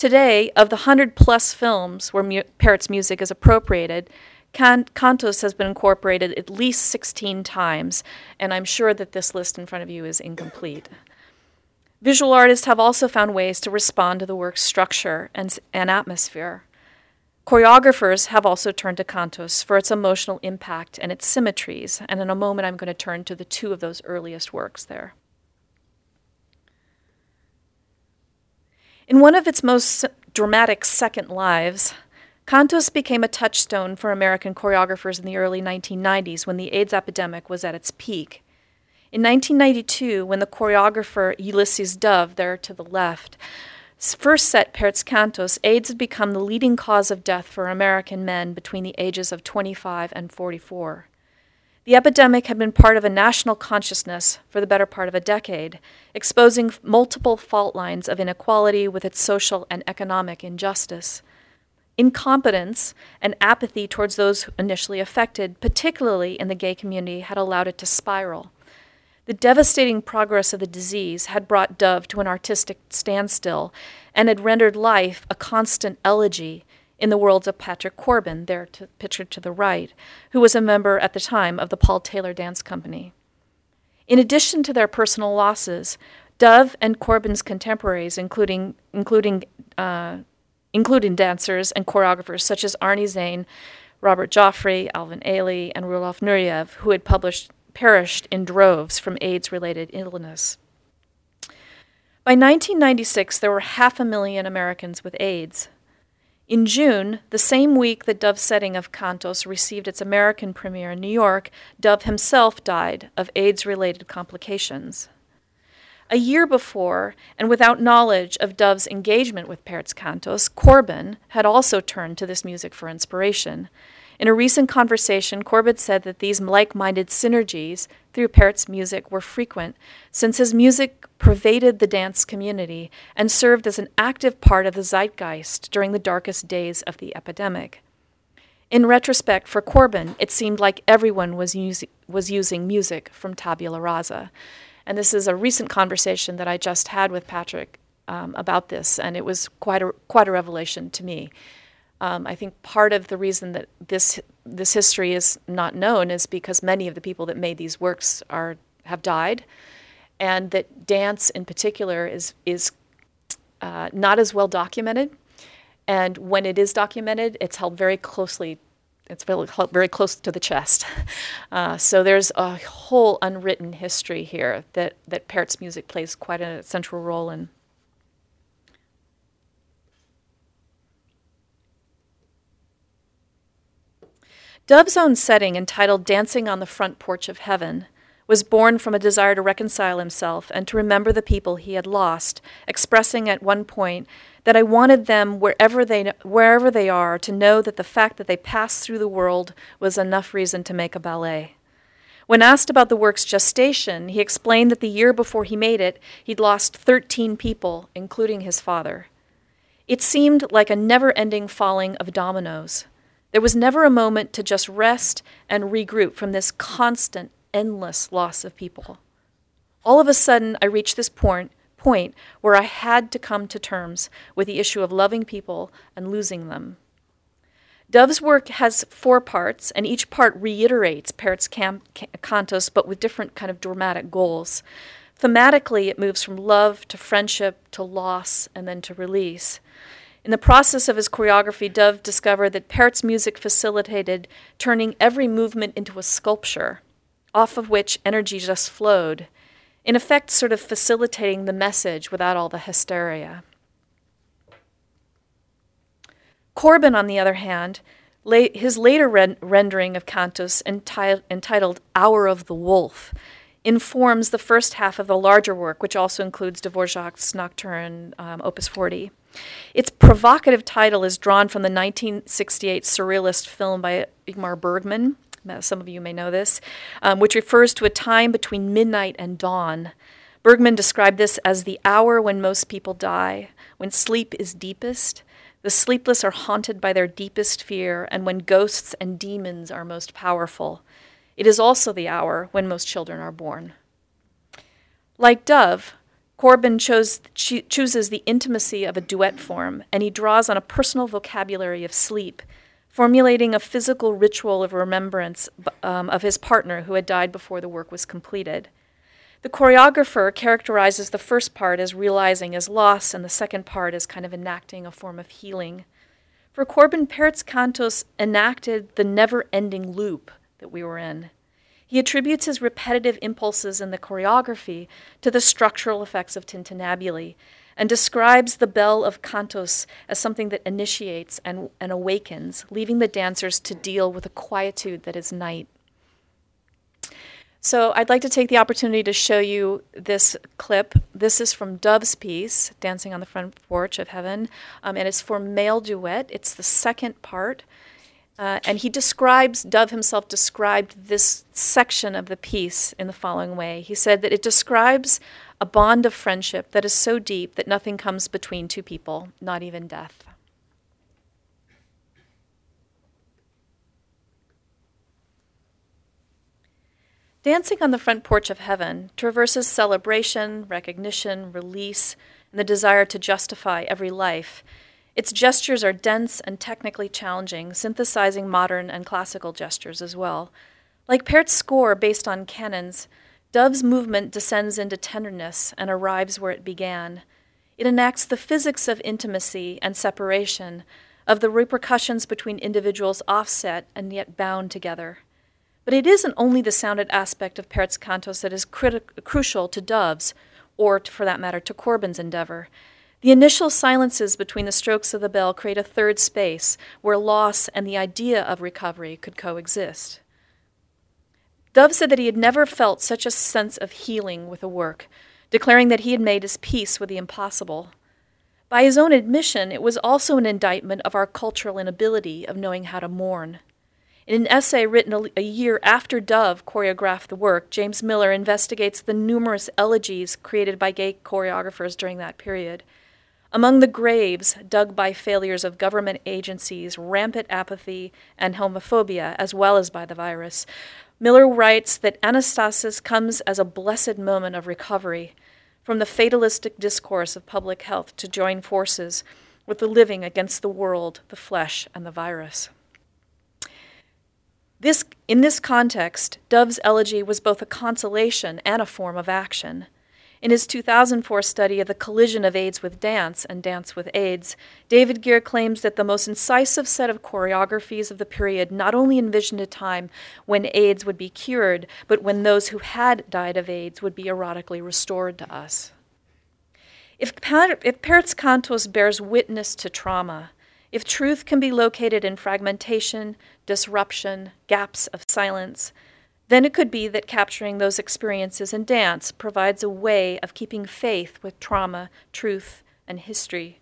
[SPEAKER 3] Today, of the 100 plus films where mu- music is appropriated, Can- Cantus has been incorporated at least 16 times, and I'm sure that this list in front of you is incomplete. Visual artists have also found ways to respond to the work's structure and, and atmosphere. Choreographers have also turned to Cantus for its emotional impact and its symmetries, and in a moment I'm going to turn to the two of those earliest works there. In one of its most dramatic second lives, Cantus became a touchstone for American choreographers in the early 1990s when the AIDS epidemic was at its peak. In 1992, when the choreographer Ulysses Dove, there to the left, first set Pärt's Cantus, AIDS had become the leading cause of death for American men between the ages of 25 and 44. The epidemic had been part of a national consciousness for the better part of a decade, exposing multiple fault lines of inequality with its social and economic injustice. Incompetence and apathy towards those initially affected, particularly in the gay community, had allowed it to spiral. The devastating progress of the disease had brought Dove to an artistic standstill and had rendered life a constant elegy in the worlds of Patrick Corbin, there to, pictured to the right, who was a member at the time of the Paul Taylor Dance Company. In addition to their personal losses, Dove and Corbin's contemporaries, including, including, uh, including dancers and choreographers such as Arnie Zane, Robert Joffrey, Alvin Ailey, and Rudolf Nureyev, who had published, perished in droves from AIDS related illness. By 1996, there were half a million Americans with AIDS. In June, the same week that Dove's setting of Cantus received its American premiere in New York, Dove himself died of AIDS related complications. A year before, and without knowledge of Dove's engagement with Pärt's Cantus, Corbin had also turned to this music for inspiration. In a recent conversation, Corbin said that these like minded synergies through Pärt's music were frequent, since his music pervaded the dance community and served as an active part of the zeitgeist during the darkest days of the epidemic. In retrospect, for Corbin, it seemed like everyone was, was using music from Tabula Rasa. And this is a recent conversation that I just had with Patrick um, about this, and it was quite a, quite a revelation to me. Um, I think part of the reason that this this history is not known is because many of the people that made these works are have died, and that dance in particular is is uh, not as well documented. And when it is documented, it's held very closely. It's very, very close to the chest. Uh, so there's a whole unwritten history here that, that Pärt's music plays quite a central role in. Dove's own setting, entitled Dancing on the Front Porch of Heaven, was born from a desire to reconcile himself and to remember the people he had lost, expressing at one point that I wanted them, wherever they, wherever they are, to know that the fact that they passed through the world was enough reason to make a ballet. When asked about the work's gestation, he explained that the year before he made it, he'd lost 13 people, including his father. It seemed like a never ending falling of dominoes. There was never a moment to just rest and regroup from this constant, endless loss of people. All of a sudden, I reached this point, point where I had to come to terms with the issue of loving people and losing them. Dove's work has four parts, and each part reiterates Pärt's cam- Cantus, but with different kind of dramatic goals. Thematically, it moves from love to friendship to loss and then to release. In the process of his choreography, Dove discovered that Pärt's music facilitated turning every movement into a sculpture, off of which energy just flowed. in effect, sort of facilitating the message without all the hysteria. Corbin, on the other hand, his later ren- rendering of Cantus enti- entitled Hour of the Wolf informs the first half of the larger work, which also includes Dvorak's Nocturne, um, Opus 40. Its provocative title is drawn from the 1968 surrealist film by Ingmar Bergman. Some of you may know this, um, which refers to a time between midnight and dawn. Bergman described this as the hour when most people die, when sleep is deepest, the sleepless are haunted by their deepest fear, and when ghosts and demons are most powerful. It is also the hour when most children are born. Like Dove, Corbin chose, cho- chooses the intimacy of a duet form, and he draws on a personal vocabulary of sleep, formulating a physical ritual of remembrance um, of his partner who had died before the work was completed. The choreographer characterizes the first part as realizing his loss, and the second part as kind of enacting a form of healing. For Corbin, Pärt's Cantus enacted the never ending loop that we were in. He attributes his repetitive impulses in the choreography to the structural effects of tintinnabuli and describes the bell of Cantus as something that initiates and, and awakens, leaving the dancers to deal with a quietude that is night. So I'd like to take the opportunity to show you this clip. This is from Dove's piece, Dancing on the Front Porch of Heaven, um, and it's for male duet. It's the second part. Uh, and he describes, Dove himself described this section of the piece in the following way. He said that it describes a bond of friendship that is so deep that nothing comes between two people, not even death. Dancing on the Front Porch of Heaven traverses celebration, recognition, release, and the desire to justify every life. Its gestures are dense and technically challenging, synthesizing modern and classical gestures as well. Like Pärt's score based on canons, Dove's movement descends into tenderness and arrives where it began. It enacts the physics of intimacy and separation, of the repercussions between individuals offset and yet bound together. But it isn't only the sounded aspect of Pärt's Cantus that is criti- crucial to Dove's, or for that matter, to Corbin's endeavor. The initial silences between the strokes of the bell create a third space where loss and the idea of recovery could coexist. Dove said that he had never felt such a sense of healing with a work, declaring that he had made his peace with the impossible. By his own admission, it was also an indictment of our cultural inability of knowing how to mourn. In an essay written a, year after Dove choreographed the work, James Miller investigates the numerous elegies created by gay choreographers during that period. Among the graves dug by failures of government agencies, rampant apathy, and homophobia, as well as by the virus, Miller writes that anastasis comes as a blessed moment of recovery from the fatalistic discourse of public health to join forces with the living against the world, the flesh, and the virus. This, in this context, Dove's elegy was both a consolation and a form of action. In his 2004 study of the collision of AIDS with dance and dance with AIDS, David Gere claims that the most incisive set of choreographies of the period not only envisioned a time when AIDS would be cured, but when those who had died of AIDS would be erotically restored to us. If, if Pärt's Cantus bears witness to trauma, if truth can be located in fragmentation, disruption, gaps of silence, then it could be that capturing those experiences in dance provides a way of keeping faith with trauma, truth, and history.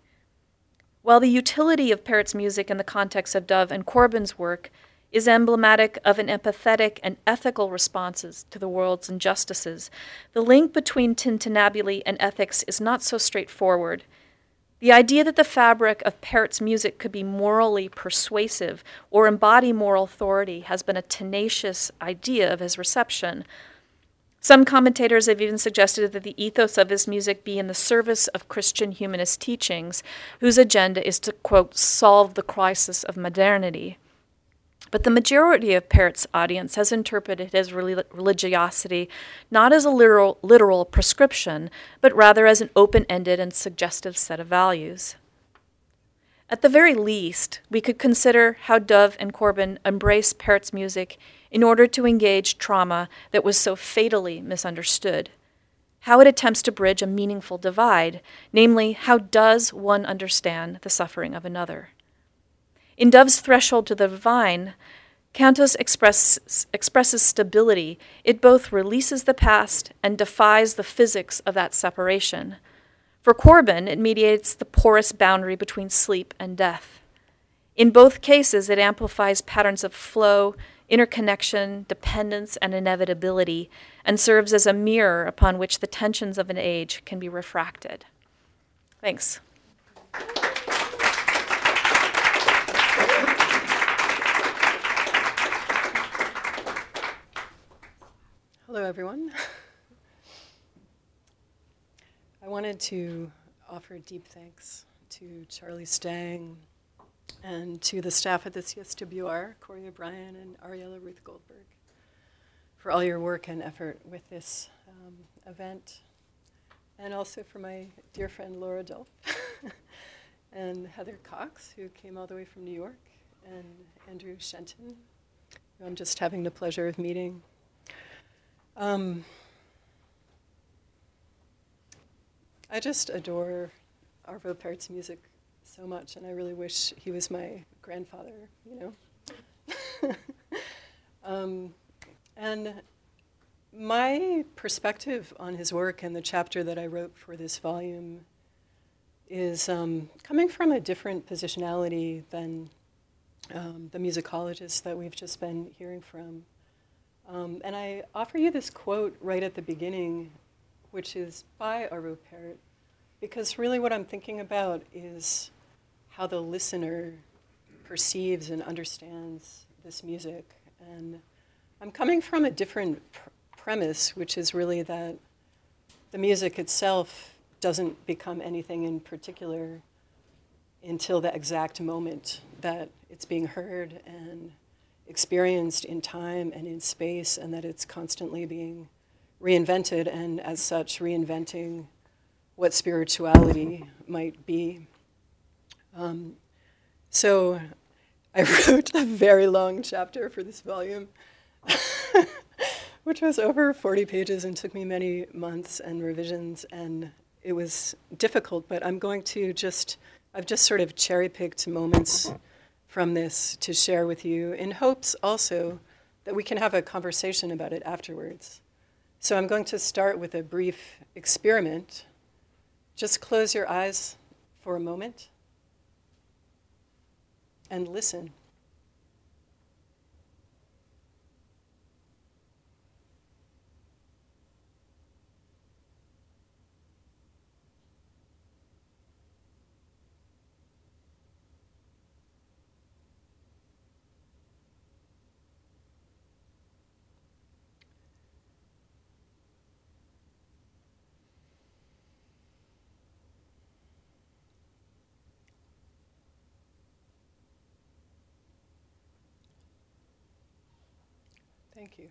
[SPEAKER 3] While the utility of Pärt's music in the context of Dove and Corbin's work is emblematic of an empathetic and ethical responses to the world's injustices, the link between tintinnabuli and ethics is not so straightforward the idea that the fabric of Pärt's music could be morally persuasive or embody moral authority has been a tenacious idea of his reception. Some commentators have even suggested that the ethos of his music be in the service of Christian humanist teachings, whose agenda is to, quote, solve the crisis of modernity. But the majority of Pärt's audience has interpreted his religiosity not as a literal, literal prescription, but rather as an open ended and suggestive set of values. At the very least, we could consider how Dove and Corbin embraced Pärt's music in order to engage trauma that was so fatally misunderstood. how it attempts to bridge a meaningful divide, namely, how does one understand the suffering of another? In Dove's Threshold to the Divine, Cantus express, expresses stability. It both releases the past and defies the physics of that separation. For Corbin, it mediates the porous boundary between sleep and death. In both cases, it amplifies patterns of flow, interconnection, dependence, and inevitability, and serves as a mirror upon which the tensions of an age can be refracted. Thanks.
[SPEAKER 4] Everyone. I wanted to offer deep thanks to Charlie Stang and to the staff at the CSWR, Corey O'Brien and Ariella Ruth Goldberg, for all your work and effort with this um, event, and also for my dear friend Laura Dolp and Heather Cox, who came all the way from New York, and Andrew Shenton, who I'm just having the pleasure of meeting. Um, I just adore Arvo Pärt's music so much, and I really wish he was my grandfather, you know. um, and my perspective on his work and the chapter that I wrote for this volume is um, coming from a different positionality than um, the musicologists that we've just been hearing from. Um, and I offer you this quote right at the beginning, which is by Arvo Pärt, because really what I'm thinking about is how the listener perceives and understands this music. And I'm coming from a different pr- premise, which is really that the music itself doesn't become anything in particular until the exact moment that it's being heard and experienced in time and in space, and that it's constantly being reinvented, and as such, reinventing what spirituality might be. Um, so I wrote a very long chapter for this volume, which was over 40 pages and took me many months and revisions, and it was difficult, but I'm going to just, I've just sort of cherry picked moments from this to share with you in hopes also that we can have a conversation about it afterwards. So I'm going to start with a brief experiment. Just close your eyes for a moment and listen. Thank you.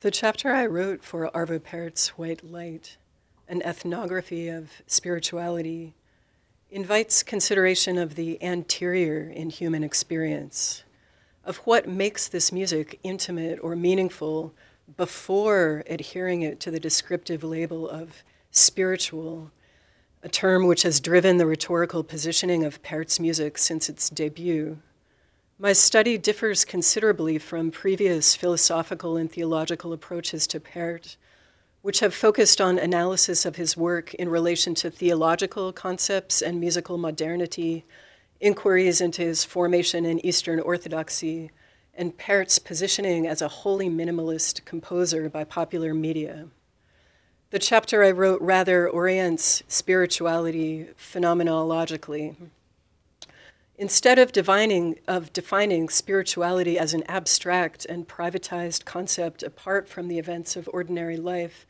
[SPEAKER 4] The chapter I wrote for Arvo Pärt's White Light, an ethnography of spirituality, invites consideration of the anterior in human experience, of what makes this music intimate or meaningful before adhering it to the descriptive label of spiritual, a term which has driven the rhetorical positioning of Pärt's music since its debut. My study differs considerably from previous philosophical and theological approaches to Pärt, which have focused on analysis of his work in relation to theological concepts and musical modernity, inquiries into his formation in Eastern Orthodoxy, and Pärt's positioning as a wholly minimalist composer by popular media. The chapter I wrote rather orients spirituality phenomenologically. Instead of defining, of defining spirituality as an abstract and privatized concept apart from the events of ordinary life,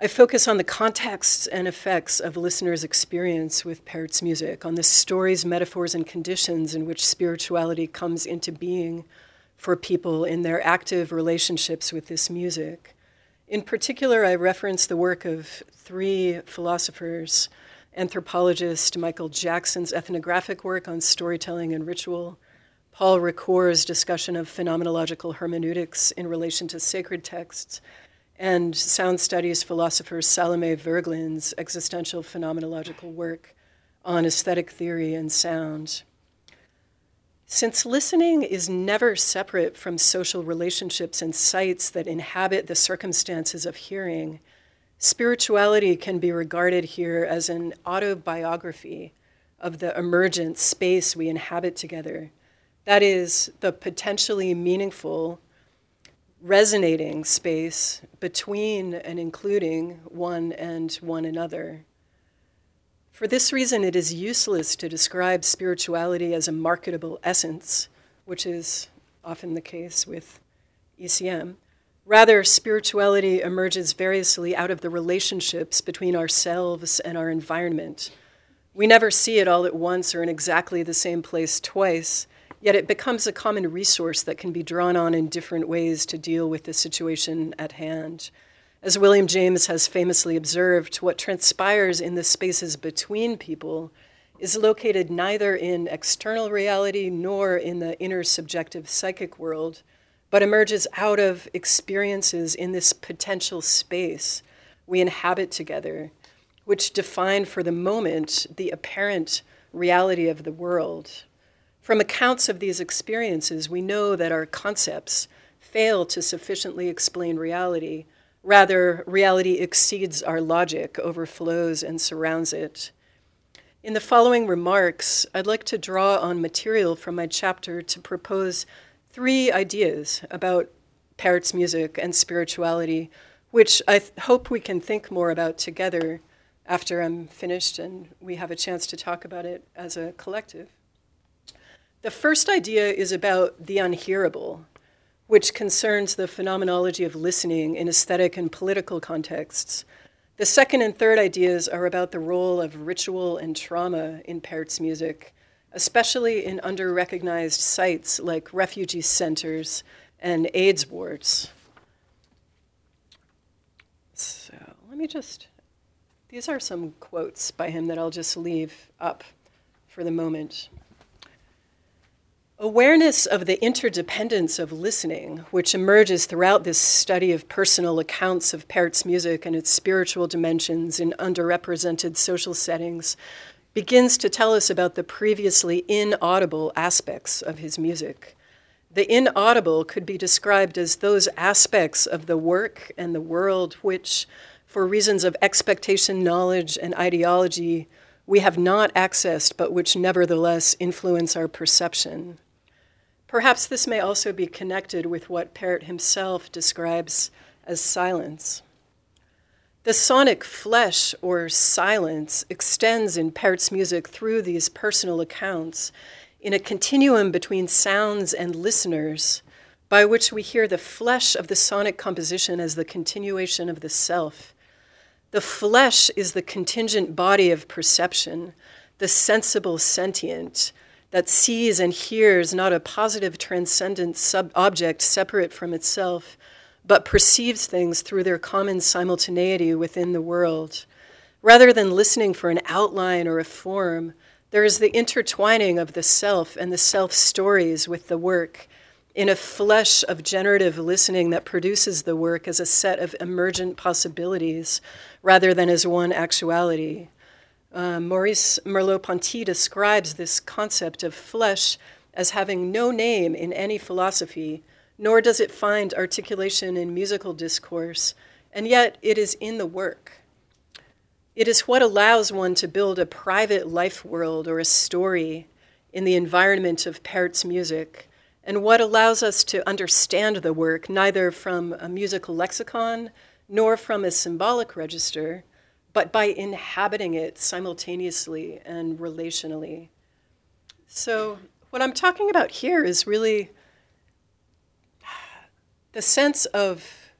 [SPEAKER 4] I focus on the contexts and effects of listeners' experience with Pärt's music, on the stories, metaphors, and conditions in which spirituality comes into being for people in their active relationships with this music. In particular, I reference the work of three philosophers anthropologist Michael Jackson's ethnographic work on storytelling and ritual, Paul Ricoeur's discussion of phenomenological hermeneutics in relation to sacred texts, and sound studies philosopher Salome Voegelin's existential phenomenological work on aesthetic theory and sound. Since listening is never separate from social relationships and sites that inhabit the circumstances of hearing, spirituality can be regarded here as an autobiography of the emergent space we inhabit together. That is, the potentially meaningful, resonating space between and including one and one another. For this reason, it is useless to describe spirituality as a marketable essence, which is often the case with ECM. Rather, spirituality emerges variously out of the relationships between ourselves and our environment. We never see it all at once or in exactly the same place twice, yet it becomes a common resource that can be drawn on in different ways to deal with the situation at hand. As William James has famously observed, what transpires in the spaces between people is located neither in external reality nor in the inner subjective psychic world, but emerges out of experiences in this potential space we inhabit together, which define for the moment the apparent reality of the world. From accounts of these experiences, we know that our concepts fail to sufficiently explain reality Rather, reality exceeds our logic, overflows, and surrounds it. In the following remarks, I'd like to draw on material from my chapter to propose three ideas about Pärt's music and spirituality, which I th- hope we can think more about together after I'm finished and we have a chance to talk about it as a collective. The first idea is about the unhearable, which concerns the phenomenology of listening in aesthetic and political contexts. The second and third ideas are about the role of ritual and trauma in Pärt's music, especially in under recognized sites like refugee centers and AIDS wards. So let me just, these are some quotes by him that I'll just leave up for the moment. Awareness of the interdependence of listening, which emerges throughout this study of personal accounts of Pärt's music and its spiritual dimensions in underrepresented social settings, begins to tell us about the previously inaudible aspects of his music. The inaudible could be described as those aspects of the work and the world which, for reasons of expectation, knowledge, and ideology, we have not accessed, but which nevertheless influence our perception. Perhaps this may also be connected with what Pärt himself describes as silence. The sonic flesh or silence extends in Pärt's music through these personal accounts in a continuum between sounds and listeners, by which we hear the flesh of the sonic composition as the continuation of the self. The flesh is the contingent body of perception, the sensible sentient, that sees and hears not a positive transcendent sub- object separate from itself, but perceives things through their common simultaneity within the world. Rather than listening for an outline or a form, there is the intertwining of the self and the self stories with the work in a flesh of generative listening that produces the work as a set of emergent possibilities rather than as one actuality. Uh, Maurice Merleau-Ponty describes this concept of flesh as having no name in any philosophy, nor does it find articulation in musical discourse, and yet it is in the work. It is what allows one to build a private life world or a story in the environment of Pärt's music, and what allows us to understand the work neither from a musical lexicon nor from a symbolic register, but by inhabiting it simultaneously and relationally. So, what I'm talking about here is really the sense of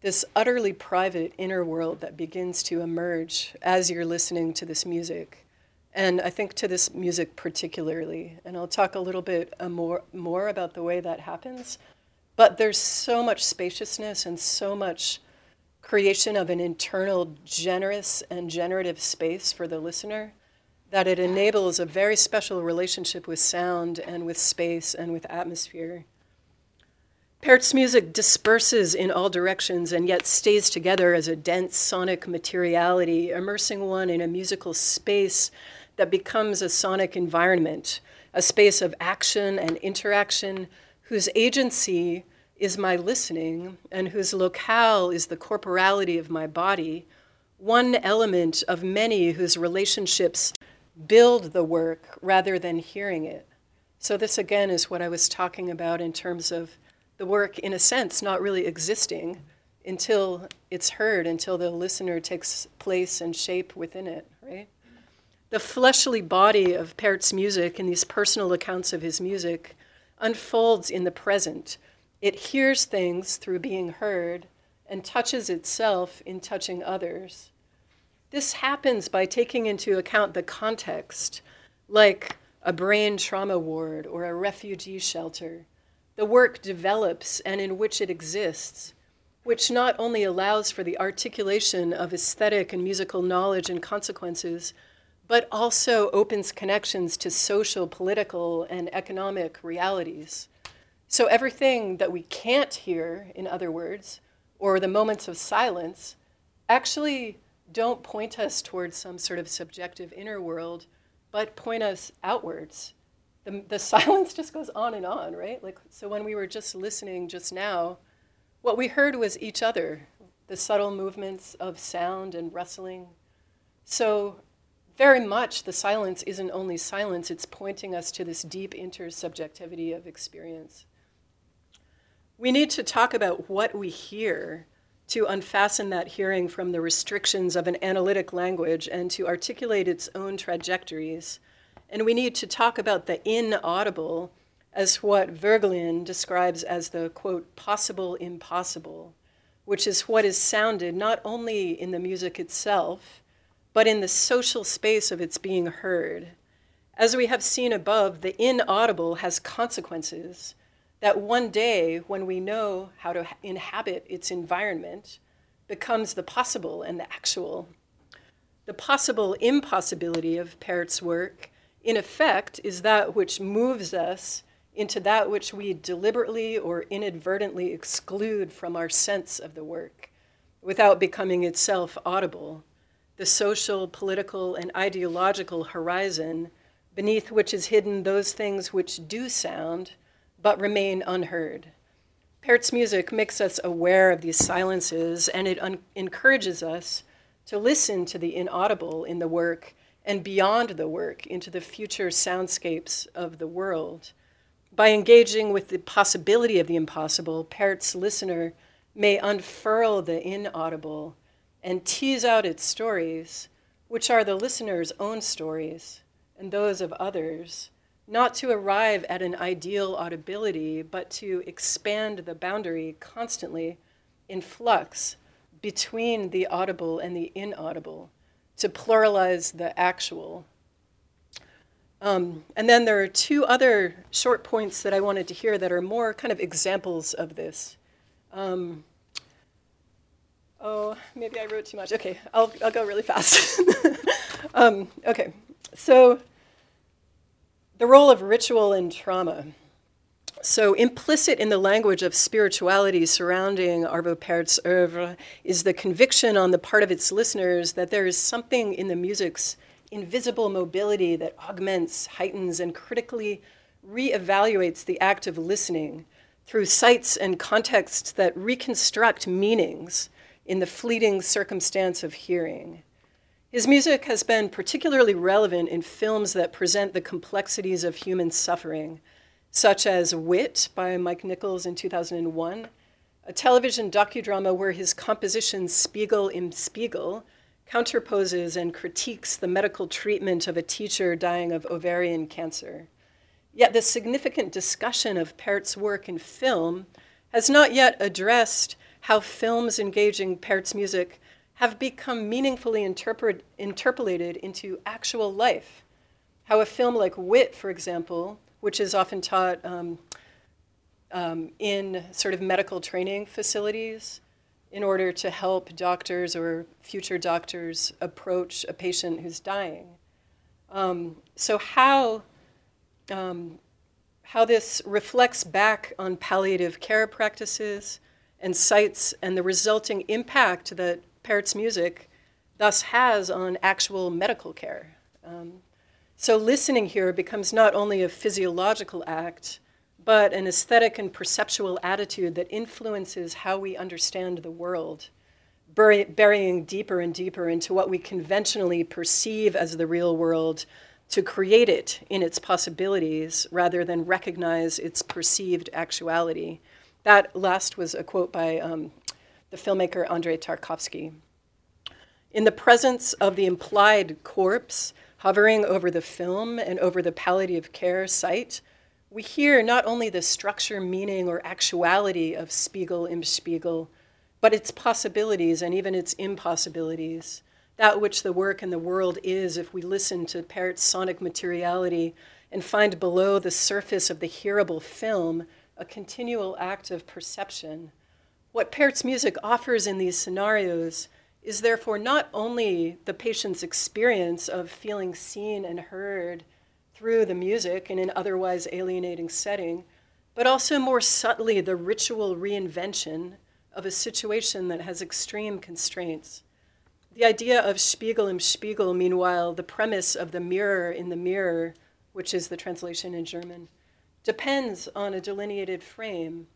[SPEAKER 4] this utterly private inner world that begins to emerge as you're listening to this music. And I think to this music particularly. And I'll talk a little bit uh, more, more about the way that happens. But there's so much spaciousness and so much creation of an internal, generous and generative space for the listener that it enables a very special relationship with sound and with space and with atmosphere. Pärt's music disperses in all directions and yet stays together as a dense sonic materiality, immersing one in a musical space that becomes a sonic environment, a space of action and interaction whose agency is my listening and whose locale is the corporality of my body, one element of many whose relationships build the work rather than hearing it. So, this again is what I was talking about in terms of the work, in a sense, not really existing until it's heard, until the listener takes place and shape within it, right? The fleshly body of Pärt's music and these personal accounts of his music unfolds in the present. It hears things through being heard and touches itself in touching others. This happens by taking into account the context, like a brain trauma ward or a refugee shelter. The work develops and in which it exists, which not only allows for the articulation of aesthetic and musical knowledge and consequences, but also opens connections to social, political, and economic realities. So, everything that we can't hear, in other words, or the moments of silence, actually don't point us towards some sort of subjective inner world, but point us outwards. The, the silence just goes on and on, right? Like, so when we were just listening just now, what we heard was each other, the subtle movements of sound and rustling. So, very much the silence isn't only silence, it's pointing us to this deep intersubjectivity of experience. We need to talk about what we hear to unfasten that hearing from the restrictions of an analytic language and to articulate its own trajectories. And we need to talk about the inaudible as what Voegelin describes as the quote, possible impossible, which is what is sounded not only in the music itself, but in the social space of its being heard. As we have seen above, the inaudible has consequences that one day, when we know how to inhabit its environment, becomes the possible and the actual. The possible impossibility of Pärt's work, in effect, is that which moves us into that which we deliberately or inadvertently exclude from our sense of the work, without becoming itself audible, the social, political, and ideological horizon beneath which is hidden those things which do sound but remain unheard. Pärt's music makes us aware of these silences and it un- encourages us to listen to the inaudible in the work and beyond the work into the future soundscapes of the world. By engaging with the possibility of the impossible, Pärt's listener may unfurl the inaudible and tease out its stories, which are the listener's own stories and those of others not to arrive at an ideal audibility, but to expand the boundary constantly in flux between the audible and the inaudible, to pluralize the actual. Um, and then there are two other short points that I wanted to hear that are more kind of examples of this. Um, oh, maybe I wrote too much. Okay, I'll, I'll go really fast. um, okay, so the role of ritual in trauma. So, implicit in the language of spirituality surrounding Arvo Pärt's oeuvre is the conviction on the part of its listeners that there is something in the music's invisible mobility that augments, heightens, and critically reevaluates the act of listening through sites and contexts that reconstruct meanings in the fleeting circumstance of hearing. His music has been particularly relevant in films that present the complexities of human suffering, such as Wit by Mike Nichols in 2001, a television docudrama where his composition Spiegel im Spiegel counterposes and critiques the medical treatment of a teacher dying of ovarian cancer. Yet the significant discussion of Pärt's work in film has not yet addressed how films engaging Pärt's music have become meaningfully interpret, interpolated into actual life. How a film like Wit, for example, which is often taught um, um, in sort of medical training facilities in order to help doctors or future doctors approach a patient who's dying. Um, so how um, how this reflects back on palliative care practices and sites and the resulting impact that Pärt's music thus has on actual medical care. Um, so listening here becomes not only a physiological act, but an aesthetic and perceptual attitude that influences how we understand the world, bury, burying deeper and deeper into what we conventionally perceive as the real world to create it in its possibilities rather than recognize its perceived actuality. That last was a quote by um, the filmmaker Andrei Tarkovsky. In the presence of the implied corpse hovering over the film and over the palliative care site, we hear not only the structure, meaning, or actuality of Spiegel im Spiegel, but its possibilities and even its impossibilities that which the work and the world is if we listen to Pärt's sonic materiality and find below the surface of the hearable film a continual act of perception. What Pärt's music offers in these scenarios is therefore not only the patient's experience of feeling seen and heard through the music in an otherwise alienating setting, but also more subtly the ritual reinvention of a situation that has extreme constraints. The idea of Spiegel im Spiegel, meanwhile, the premise of the mirror in the mirror, which is the translation in German, depends on a delineated frame.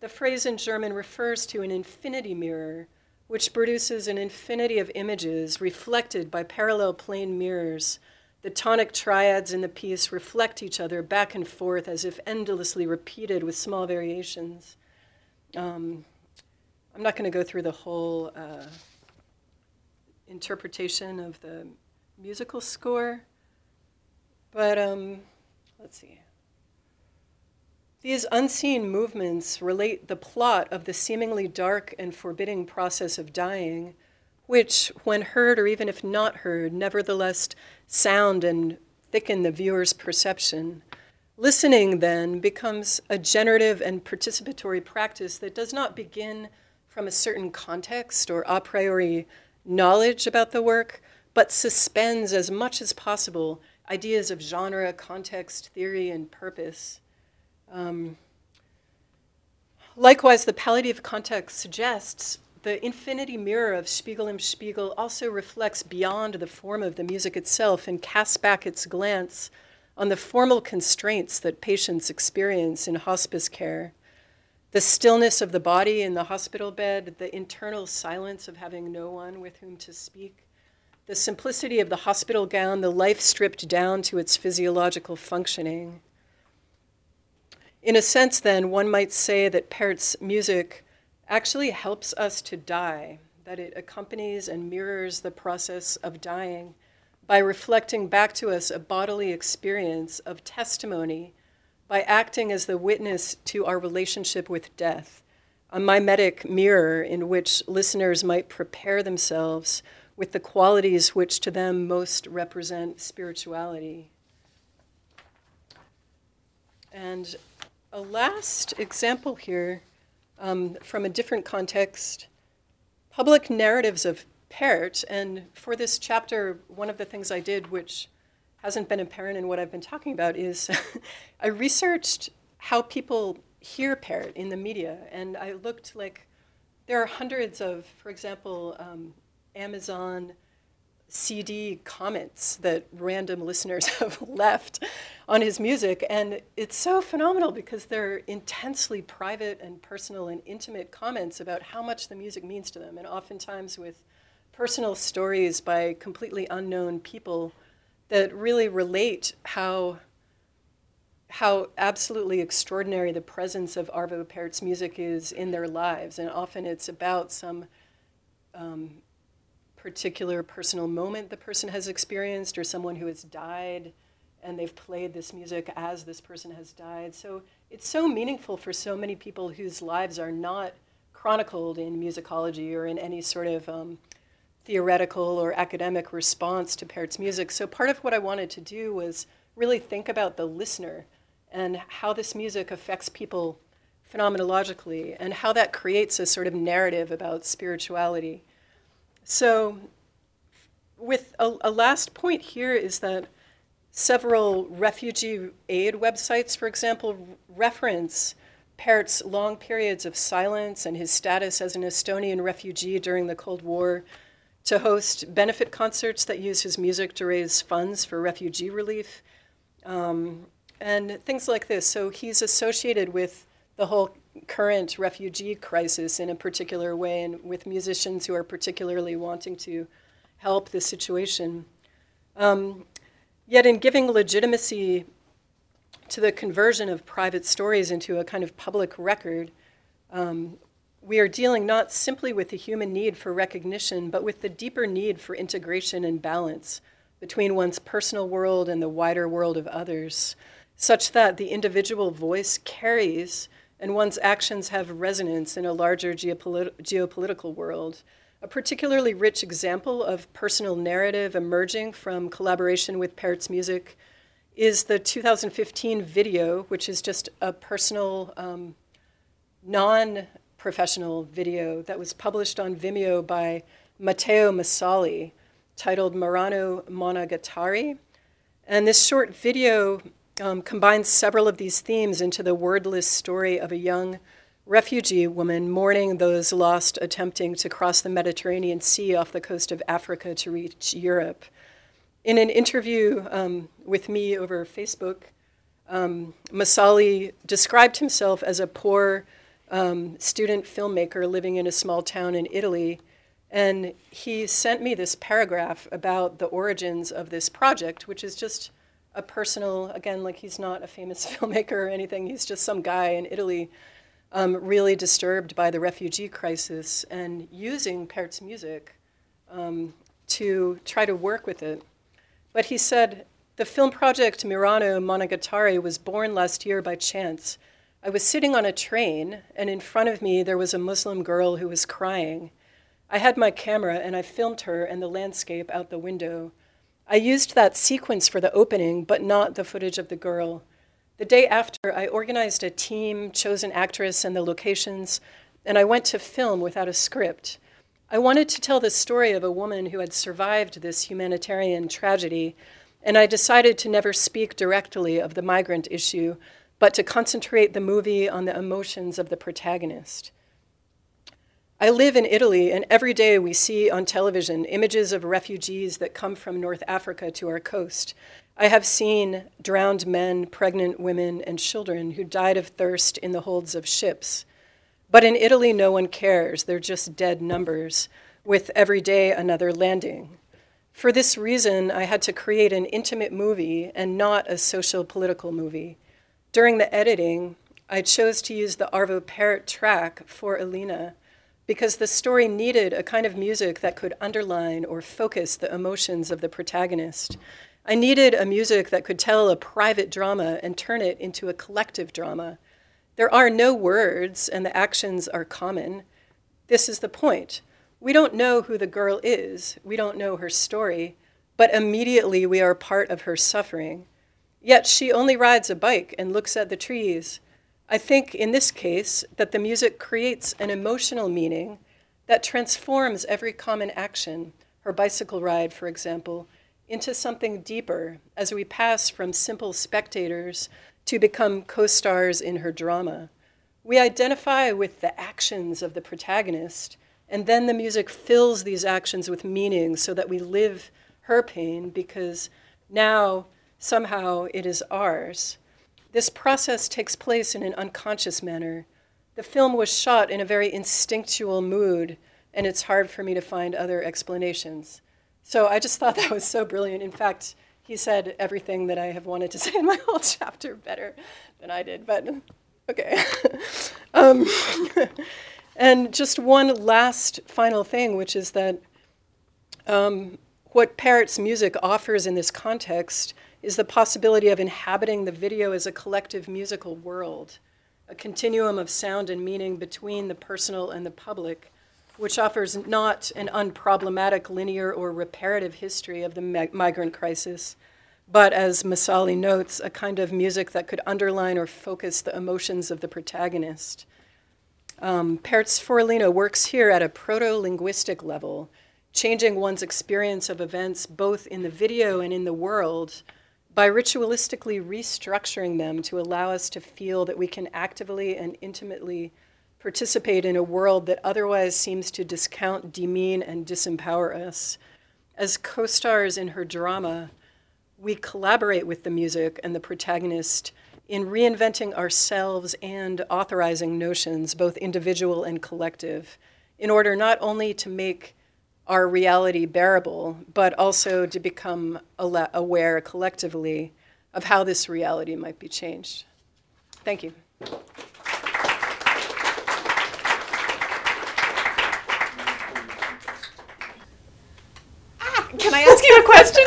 [SPEAKER 4] The phrase in German refers to an infinity mirror, which produces an infinity of images reflected by parallel plane mirrors. The tonic triads in the piece reflect each other back and forth as if endlessly repeated with small variations. Um, I'm not going to go through the whole. Uh, interpretation of the musical score. But um, let's see. These unseen movements relate the plot of the seemingly dark and forbidding process of dying, which, when heard or even if not heard, nevertheless sound and thicken the viewer's perception. Listening, then, becomes a generative and participatory practice that does not begin from a certain context or a priori knowledge about the work, but suspends as much as possible ideas of genre, context, theory, and purpose. Um, likewise, the palliative context suggests the infinity mirror of Spiegel im Spiegel also reflects beyond the form of the music itself and casts back its glance on the formal constraints that patients experience in hospice care the stillness of the body in the hospital bed, the internal silence of having no one with whom to speak, the simplicity of the hospital gown, the life stripped down to its physiological functioning. In a sense, then, one might say that Pärt's music actually helps us to die, that it accompanies and mirrors the process of dying by reflecting back to us a bodily experience of testimony by acting as the witness to our relationship with death, a mimetic mirror in which listeners might prepare themselves with the qualities which to them most represent spirituality. And a last example here um, from a different context public narratives of Pärt. And for this chapter, one of the things I did, which hasn't been apparent in what I've been talking about is I researched how people hear Pärt in the media, and I looked like there are hundreds of, for example, um, Amazon CD comments that random listeners have left on his music, and it's so phenomenal because they're intensely private and personal and intimate comments about how much the music means to them, and oftentimes with personal stories by completely unknown people that really relate how how absolutely extraordinary the presence of Arvo Pärt's music is in their lives, and often it's about some um, particular personal moment the person has experienced, or someone who has died, and they've played this music as this person has died. So it's so meaningful for so many people whose lives are not chronicled in musicology or in any sort of um, theoretical or academic response to Pärt's music. So part of what I wanted to do was really think about the listener and how this music affects people phenomenologically and how that creates a sort of narrative about spirituality. So with a, a last point here is that several refugee aid websites, for example, reference Pärt's long periods of silence and his status as an Estonian refugee during the Cold War to host benefit concerts that use his music to raise funds for refugee relief, um, and things like this. So he's associated with the whole current refugee crisis in a particular way and with musicians who are particularly wanting to help the situation. Um, yet, in giving legitimacy to the conversion of private stories into a kind of public record, um, we are dealing not simply with the human need for recognition, but with the deeper need for integration and balance between one's personal world and the wider world of others, such that the individual voice carries and one's actions have resonance in a larger geopolit- geopolitical world. A particularly rich example of personal narrative emerging from collaboration with Pärt's Music is the 2015 video, which is just a personal, um, non professional video that was published on Vimeo by Matteo Masali, titled Murano Monogatari. And this short video um, combines several of these themes into the wordless story of a young refugee woman mourning those lost attempting to cross the Mediterranean Sea off the coast of Africa to reach Europe. In an interview um, with me over Facebook, um, Masali described himself as a poor um, student filmmaker living in a small town in Italy. And he sent me this paragraph about the origins of this project, which is just a personal, again, like he's not a famous filmmaker or anything, he's just some guy in Italy um, really disturbed by the refugee crisis and using Pärt's music um, to try to work with it. But he said, the film project Mirano Monogatari was born last year by chance. I was sitting on a train, and in front of me there was a Muslim girl who was crying. I had my camera and I filmed her and the landscape out the window. I used that sequence for the opening, but not the footage of the girl. The day after, I organized a team, chose an actress and the locations, and I went to film without a script. I wanted to tell the story of a woman who had survived this humanitarian tragedy, and I decided to never speak directly of the migrant issue, but to concentrate the movie on the emotions of the protagonist. I live in Italy, and every day we see on television images of refugees that come from North Africa to our coast. I have seen drowned men, pregnant women, and children who died of thirst in the holds of ships. But in Italy, no one cares. They're just dead numbers, with every day another landing. For this reason, I had to create an intimate movie and not a social political movie. During the editing, I chose to use the Arvo Pärt track for Alina because the story needed a kind of music that could underline or focus the emotions of the protagonist. I needed a music that could tell a private drama and turn it into a collective drama there are no words, and the actions are common. This is the point. We don't know who the girl is, we don't know her story, but immediately we are part of her suffering. Yet she only rides a bike and looks at the trees. I think in this case that the music creates an emotional meaning that transforms every common action, her bicycle ride, for example, into something deeper as we pass from simple spectators to become co stars in her drama. We identify with the actions of the protagonist, and then the music fills these actions with meaning so that we live her pain because now somehow it is ours. This process takes place in an unconscious manner. The film was shot in a very instinctual mood, and it's hard for me to find other explanations. So I just thought that was so brilliant. In fact, he said everything that I have wanted to say in my whole chapter better than I did, but okay. um, and just one last final thing, which is that um, what Pärt's music offers in this context is the possibility of inhabiting the video as a collective musical world, a continuum of sound and meaning between the personal and the public which offers not an unproblematic linear or reparative history of the migrant crisis, but as Masali notes, a kind of music that could underline or focus the emotions of the protagonist. Um, Pärt's Forlino works here at a proto linguistic level, changing one's experience of events both in the video and in the world by ritualistically restructuring them to allow us to feel that we can actively and intimately participate in a world that otherwise seems to discount, demean, and disempower us. As co stars in her drama, we collaborate with the music and the protagonist in reinventing ourselves and authorizing notions, both individual and collective, in order not only to make our reality bearable, but also to become aware collectively of how this reality might be changed. Thank you.
[SPEAKER 3] Can I ask you a question?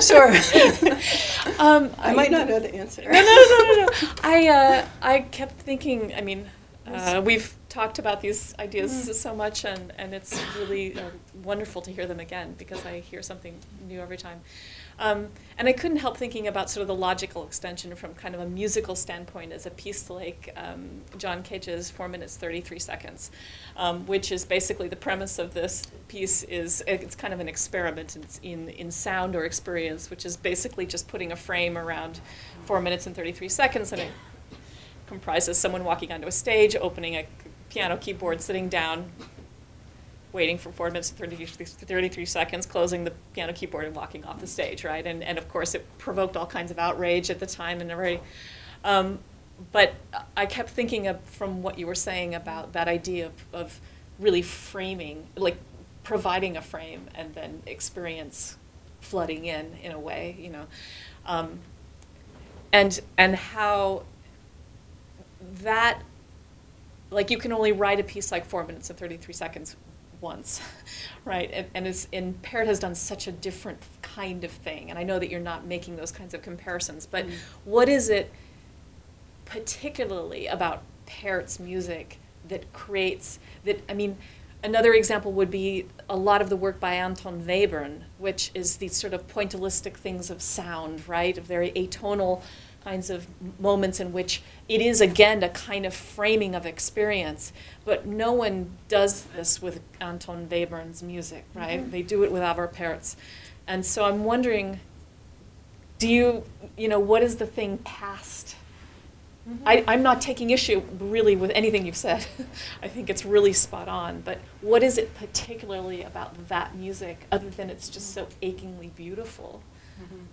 [SPEAKER 4] sure. um, I, I, might not know the answer.
[SPEAKER 3] No, no, no, no, no. I uh, I kept thinking. I mean, uh, we've talked about these ideas mm. so much, and, and it's really uh, wonderful to hear them again because I hear something new every time. Um, and I couldn't help thinking about sort of the logical extension from kind of a musical standpoint as a piece like um, John Cage's Four Minutes, 33 Seconds, um, which is basically the premise of this piece is it's kind of an experiment in, in, in sound or experience, which is basically just putting a frame around four minutes and 33 seconds and it comprises someone walking onto a stage, opening a piano keyboard, sitting down, waiting for four minutes and 33, 33 seconds, closing the piano keyboard and walking off the stage, right? And, and of course, it provoked all kinds of outrage at the time and everybody. Um, but I kept thinking of from what you were saying about that idea of, of really framing, like providing a frame and then experience flooding in in a way, you know, um, and and how that like you can only write a piece like four minutes and 33 seconds once, right? And, and, it's, and Pärt has done such a different kind of thing. And I know that you're not making those kinds of comparisons, but mm. what is it particularly about Pärt's music that creates, that, I mean, another example would be a lot of the work by Anton Webern, which is these sort of pointillistic things of sound, right? Of very atonal kinds of moments in which it is again a kind of framing of experience. But no one does this with anton webern's music right? Mm-hmm. they do it with Arvo Pärt's and so i'm wondering do you you know what is the thing past? Mm-hmm. I, i'm not taking issue really with anything you've said. I think it's really spot on. But what is it particularly about that music other than it's just so achingly beautiful? Mm-hmm.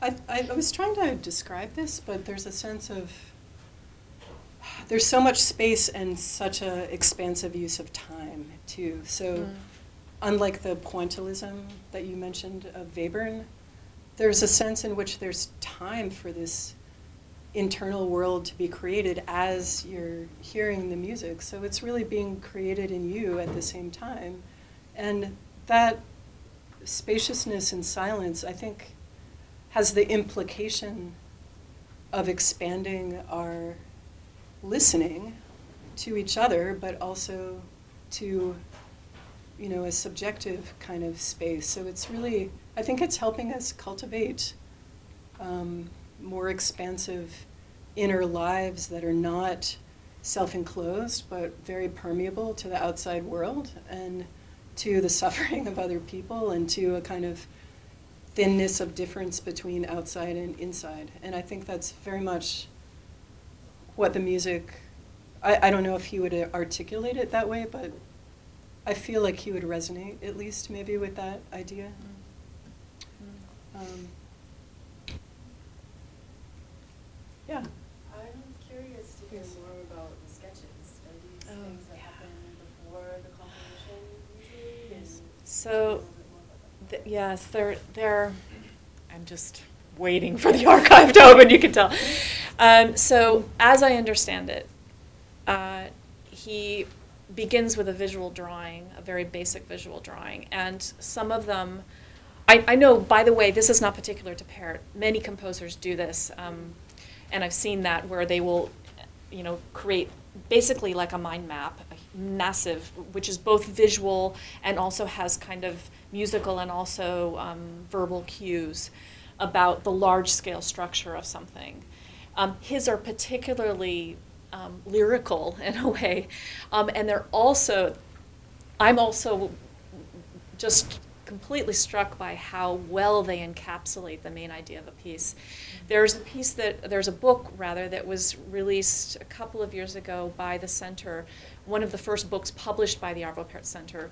[SPEAKER 4] I, I was trying to describe this, but there's a sense of there's so much space and such an expansive use of time too. So, mm. unlike the pointillism that you mentioned of Webern, there's a sense in which there's time for this internal world to be created as you're hearing the music. So it's really being created in you at the same time, and that spaciousness and silence, I think has the implication of expanding our listening to each other, but also to, you know, a subjective kind of space. So it's really, I think it's helping us cultivate um, more expansive inner lives that are not self enclosed, but very permeable to the outside world and to the suffering of other people and to a kind of thinness of difference between outside and inside. And I think that's very much what the music, I, I don't know if he would articulate it that way, but I feel like he would resonate at least maybe with that idea. Um, yeah.
[SPEAKER 5] I'm curious to hear more about the sketches. Are these oh, things that yeah. happen before the composition usually? Yes.
[SPEAKER 3] So th- yes, they're they're. I'm just waiting for the archive to open. You can tell. Um, so as I understand it, uh, he begins with a visual drawing, a very basic visual drawing, and some of them. I, I know, by the way, this is not particular to Pärt. Many composers do this, um, and I've seen that where they will, you know, create basically like a mind map, a massive, which is both visual and also has kind of musical and also um, verbal cues about the large scale structure of something. Um, his are particularly um, lyrical in a way, um, and they're also, I'm also just completely struck by how well they encapsulate the main idea of a piece. There's a piece that, there's a book, rather, that was released a couple of years ago by the center, one of the first books published by the Arvo Pärt Center,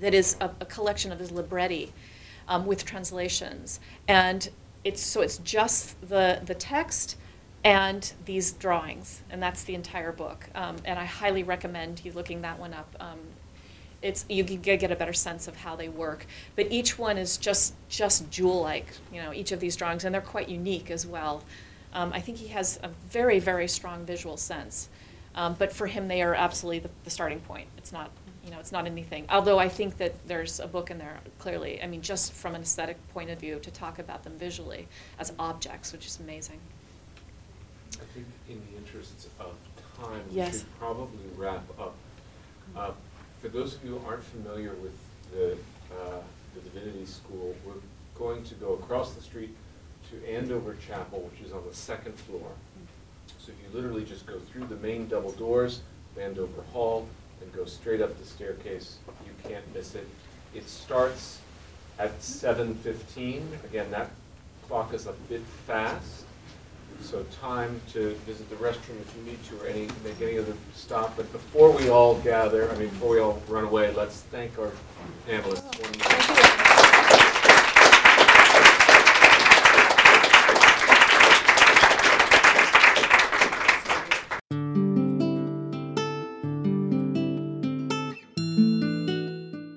[SPEAKER 3] that is a, a collection of his libretti um, with translations. And it's, so it's just the, the text and these drawings, and that's the entire book. Um, and I highly recommend you looking that one up. Um, it's you can get a better sense of how they work. But each one is just just jewel-like, you know, each of these drawings, and they're quite unique as well. Um, I think he has a very very strong visual sense. Um, but for him, they are absolutely the, the starting point. It's not, you know, it's not anything. Although I think that there's a book in there clearly. I mean, just from an aesthetic point of view, to talk about them visually as objects, which is amazing.
[SPEAKER 1] I think in the interests of time, we should probably wrap up. Uh, For those of you who aren't familiar with the, uh, the Divinity School, we're going to go across the street to Andover Chapel, which is on the second floor. So if you literally just go through the main double doors, Andover Hall, and go straight up the staircase. You can't miss it. It starts at seven fifteen. Again, that clock is a bit fast. So time to visit the restroom if you need to, or any, make any other stop. But before we all gather, I mean, before we all run away, let's thank our panelists.